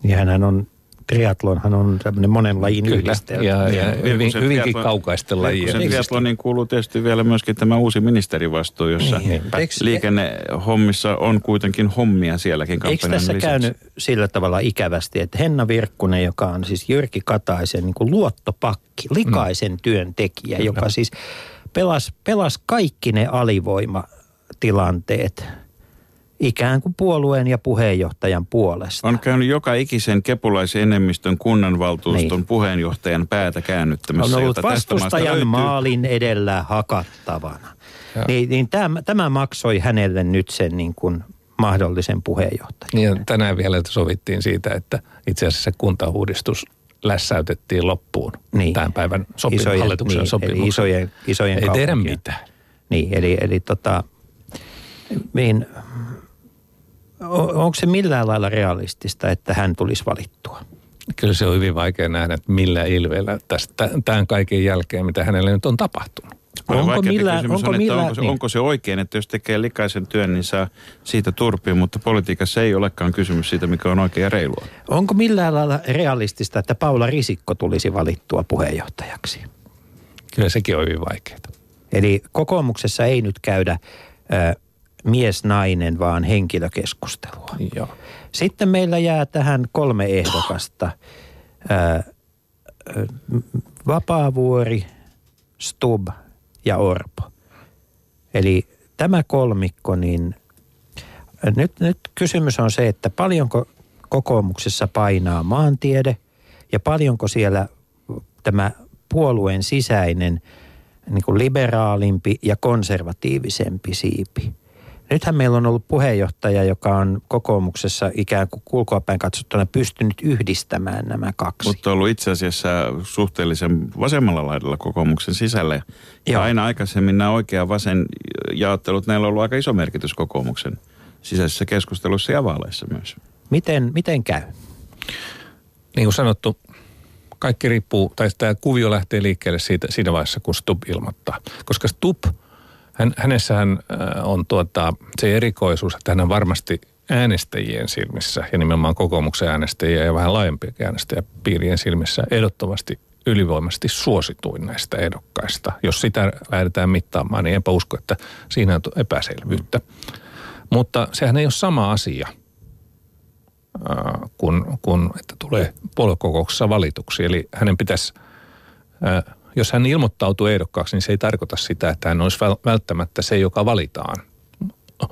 Ja hän on triatlonhan on tämmöinen monen lajin Kyllä, yhdistelmä. ja, ja Niin, hyvin, hyvinkin triathlon- kaukaisten lajien. Sen triatloniin kuuluu tietysti vielä myöskin tämä uusi ministerivastuu, jossa Niin. Eikö- liikennehommissa on kuitenkin hommia sielläkin Eikö kampanjan tässä lisäksi. käynyt sillä tavalla ikävästi, että Henna Virkkunen, joka on siis Jyrki Kataisen niin kuin luottopakki, likaisen työntekijä, joka siis pelasi pelas kaikki ne alivoimatilanteet ikään kuin puolueen ja puheenjohtajan puolesta. On käynyt joka ikisen kepulaisen enemmistön kunnanvaltuuston Niin. puheenjohtajan päätä käännyttämässä. on ollut vastustajan löytyy. maalin edellä hakattavana. Niin, niin tämä, tämä maksoi hänelle nyt sen niin kuin mahdollisen puheenjohtajan. Niin ja tänään vielä sovittiin siitä, että itse asiassa se kuntauudistus lässäytettiin loppuun Niin. tämän päivän sopim- hallituksen niin, sopimuksen. Eli isojen, isojen Ei tehdä kaupunkien- mitään. Niin, eli, eli tota, niin, onko se millään lailla realistista, että hän tulisi valittua? Kyllä se on hyvin vaikea nähdä, että millä ilveellä tästä, tämän kaiken jälkeen, mitä hänelle nyt on tapahtunut. Onko millään- onko on, että millään- onko, se, niin. onko se oikein, että jos tekee likaisen työn, niin saa siitä turpia, mutta politiikassa ei olekaan kysymys siitä, mikä on oikein ja reilua. Onko millään lailla realistista, että Paula Risikko tulisi valittua puheenjohtajaksi? Kyllä sekin on hyvin vaikeaa. Eli kokoomuksessa ei nyt käydä ö, mies-nainen, vaan henkilökeskustelua. Joo. Sitten meillä jää tähän kolme ehdokasta. Ää, ö, Vapaavuori, Stub ja Orpo. Eli tämä kolmikko, niin nyt, nyt kysymys on se, että paljonko kokoomuksessa painaa maantiede ja paljonko siellä tämä puolueen sisäinen niin kuin liberaalimpi ja konservatiivisempi siipi. Nythän meillä on ollut puheenjohtaja, joka on kokoomuksessa ikään kuin kulkoapäin katsottuna pystynyt yhdistämään nämä kaksi. Mutta on ollut itse asiassa suhteellisen vasemmalla laidalla kokoomuksen sisällä. Ja Joo. aina aikaisemmin nämä oikea vasen jaottelut, näillä on ollut aika iso merkitys kokoomuksen sisäisissä keskusteluissa ja vaaleissa myös. Miten, miten käy? Niin kuin sanottu, kaikki riippuu, tai tämä kuvio lähtee liikkeelle siitä, siinä vaiheessa, kun Stub ilmoittaa. Koska Stub, hän, hänessähän äh, on tuota, se erikoisuus, että hän on varmasti äänestäjien silmissä ja nimenomaan kokoomuksen äänestäjien ja vähän laajempien äänestäjäpiirien silmissä ehdottomasti ylivoimaisesti suosituin näistä ehdokkaista. Jos sitä lähdetään mittaamaan, niin enpä usko, että siinä on epäselvyyttä. Mutta sehän ei ole sama asia – ää, kun, kun että tulee puoluekokouksessa valituksi. Eli hänen pitäisi, ää, jos hän ilmoittautuu ehdokkaaksi, niin se ei tarkoita sitä, että hän olisi väl- välttämättä se, joka valitaan,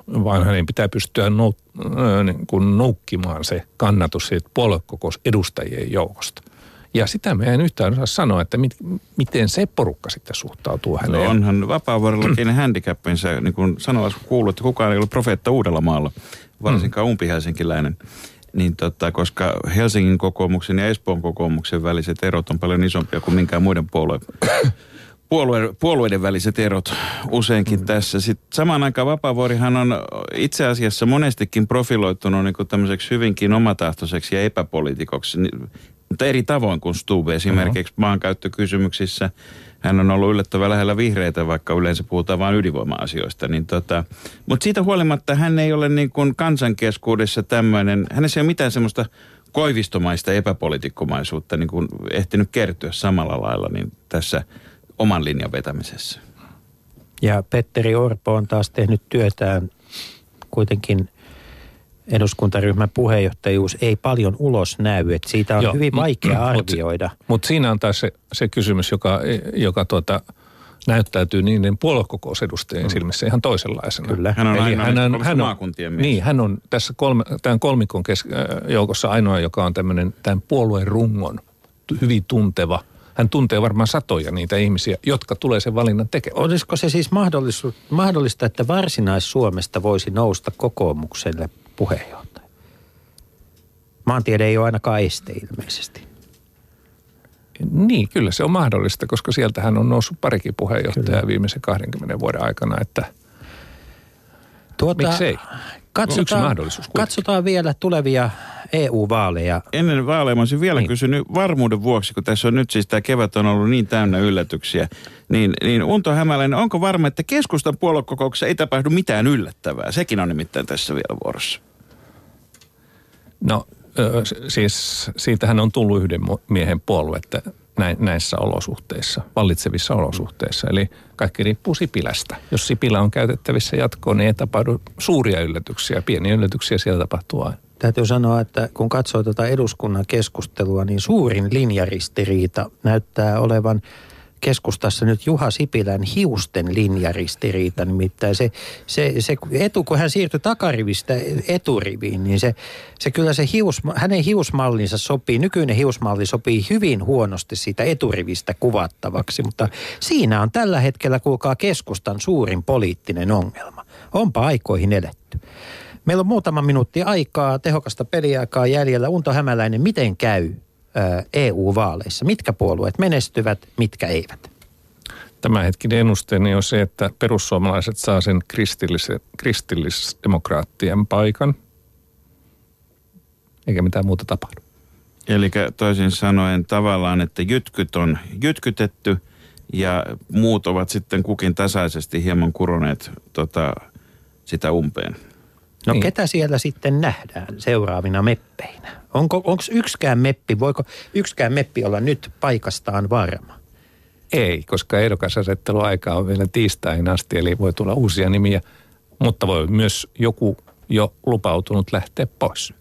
vaan hänen pitää pystyä nou, ää, niin kuin noukkimaan se kannatus siitä puoluekokousedustajien joukosta. Ja sitä me en yhtään osaa sanoa, että mit, miten se porukka sitten suhtautuu No häneen. onhan vapaavuorellakin handicapinsa, niin kuin sanolas kuuluu, että kukaan ei ole profeetta Uudellamaalla, varsinkaan umpihelsinkiläinen. Niin tota, koska Helsingin kokoomuksen ja Espoon kokoomuksen väliset erot on paljon isompia kuin minkään muiden puolueen, puolue, puolueiden väliset erot useinkin mm. tässä. Sitten samaan aikaan Vapaavuorihan on itse asiassa monestikin profiloitunut niin tämmöiseksi hyvinkin omatahtoiseksi ja epäpoliitikoksi, niin- mutta eri tavoin kuin Stube esimerkiksi maankäyttökysymyksissä. Hän on ollut yllättävän lähellä vihreitä, vaikka yleensä puhutaan vain ydinvoima-asioista. Niin tota, mutta siitä huolimatta hän ei ole niin kuin kansankeskuudessa tämmöinen, hänessä ei ole mitään semmoista koivistomaista epäpolitiikkomaisuutta niin kuin ehtinyt kertyä samalla lailla niin tässä oman linjan vetämisessä. Ja Petteri Orpo on taas tehnyt työtään kuitenkin eduskuntaryhmän puheenjohtajuus ei paljon ulos näy. Että siitä on Joo, hyvin m- vaikea mut- arvioida. Mutta siinä on taas se, se kysymys, joka, joka tuota, näyttäytyy niiden puoluekokousedustajien silmissä ihan toisenlaisena. Kyllä. Hän on ainoa näistä kolmesta maakuntien mies. Niin, hän on tässä kolme, tämän kolmikon kes, äh, joukossa ainoa, joka on tämmöinen tämän puolueen rungon hyvin tunteva. Hän tuntee varmaan satoja niitä ihmisiä, jotka tulee sen valinnan tekemään. Olisiko se siis mahdollista, että Varsinais-Suomesta voisi nousta kokoomukselle puheenjohtaja? Maantiede ei ole ainakaan este ilmeisesti. Niin, kyllä se on mahdollista, koska sieltähän on noussut parikin puheenjohtajaa viimeisen 20 vuoden aikana, että Tuota, Miksei? Katsotaan, Yksi mahdollisuus kuitenkin. katsotaan vielä tulevia EU-vaaleja. Ennen vaaleja mä olisin vielä niin. kysynyt varmuuden vuoksi, kun tässä on nyt siis tämä kevät on ollut niin täynnä yllätyksiä, niin, niin Unto Hämäläinen, onko varma, että keskustan puoluekokouksessa ei tapahdu mitään yllättävää? Sekin on nimittäin tässä vielä vuorossa. No siis siitähän on tullut yhden miehen puolue että näin, näissä olosuhteissa, vallitsevissa olosuhteissa. Eli kaikki riippuu Sipilästä. Jos Sipilä on käytettävissä jatkoon, niin ei tapahdu suuria yllätyksiä. Pieniä yllätyksiä siellä tapahtuu aina. Täytyy sanoa, että kun katsoo tuota eduskunnan keskustelua, niin suurin linjaristiriita näyttää olevan keskustassa nyt Juha Sipilän hiusten linjaristiriita. Nimittäin se, se, se etu, kun hän siirtyi takarivistä eturiviin, niin se, se kyllä se hius, hänen hiusmallinsa sopii, nykyinen hiusmalli sopii hyvin huonosti siitä eturivistä kuvattavaksi, mutta siinä on tällä hetkellä, kuulkaa, keskustan suurin poliittinen ongelma. Onpa aikoihin eletty. Meillä on muutama minuutti aikaa, tehokasta peliaikaa jäljellä. Unto Hämäläinen, miten käy EU-vaaleissa? Mitkä puolueet menestyvät, mitkä eivät? Tämänhetkinen ennusteeni on se, että perussuomalaiset saa sen kristillis- kristillisdemokraattien paikan. Eikä mitään muuta tapahdu. Eli toisin sanoen tavallaan, että jytkyt on jytkytetty ja muut ovat sitten kukin tasaisesti hieman kuroneet tota, sitä umpeen. No Niin. ketä siellä sitten nähdään seuraavina meppeinä? Onko onko yksikään meppi, voiko yksikään meppi olla nyt paikastaan varma? Ei, koska ehdokasasetteluaika on vielä tiistaihin asti, eli voi tulla uusia nimiä, mutta voi myös joku jo lupautunut lähteä pois.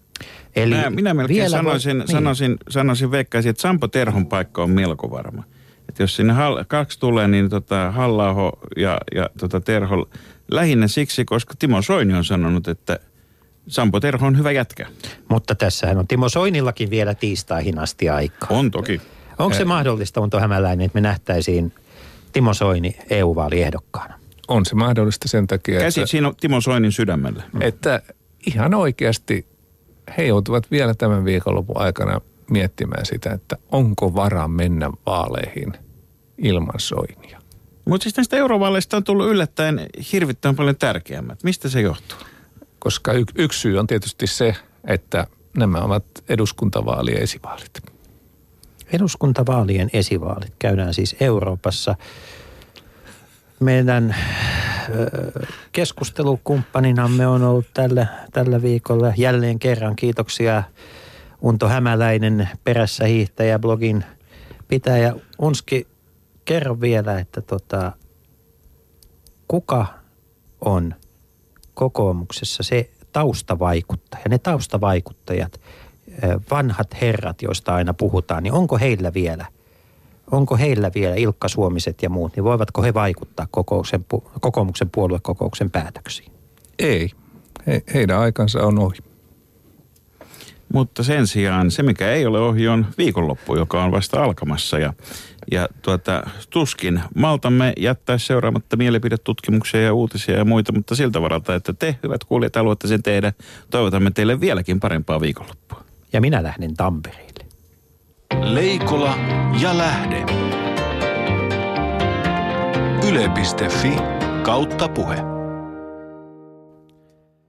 Eli Minä, minä melkein vielä sanoisin, voi, sanoisin, sanoisin veikkaisin, että Sampo Terhon paikka on melko varma. Että jos sinne hall, kaksi tulee, niin tota halla ja, ja tota Terho lähinnä siksi, koska Timo Soini on sanonut, että Sampo Terho on hyvä jätkä. Mutta tässähän on Timo Soinillakin vielä tiistaihin asti aikaa. On toki. Onko se mahdollista, Unto Hämäläinen, että me nähtäisiin Timo Soini EU-vaaliehdokkaana? On se mahdollista sen takia, Käsi että, siinä on Timo Soinin sydämellä. että ihan oikeasti he joutuvat vielä tämän viikonlopun aikana miettimään sitä, että onko varaa mennä vaaleihin ilman soinia. Mutta siis näistä eurovaaleista on tullut yllättäen hirvittävän paljon tärkeämmät. Mistä se johtuu? Koska y- yksi syy on tietysti se, että nämä ovat eduskuntavaalien esivaalit. Eduskuntavaalien esivaalit käydään siis Euroopassa. Meidän keskustelukumppaninamme on ollut tällä, tällä viikolla jälleen kerran. Kiitoksia Unto Hämäläinen, perässä hiihtäjä, blogin pitäjä. Unski, kerro vielä, että tota, kuka on kokoomuksessa se taustavaikuttaja, ne taustavaikuttajat, vanhat herrat, joista aina puhutaan, niin onko heillä vielä, onko heillä vielä Ilkka Suomiset ja muut, niin voivatko he vaikuttaa kokouksen, kokoomuksen puoluekokouksen päätöksiin? Ei. He, heidän aikansa on ohi. Mutta sen sijaan se, mikä ei ole ohi, on viikonloppu, joka on vasta alkamassa. Ja, ja tuota, tuskin maltamme jättää seuraamatta mielipidetutkimuksia ja uutisia ja muita, mutta siltä varalta, että te, hyvät kuulijat, haluatte sen tehdä, toivotamme teille vieläkin parempaa viikonloppua. Ja minä lähden Tampereelle. Leikola ja lähde. Yle.fi kautta puhe.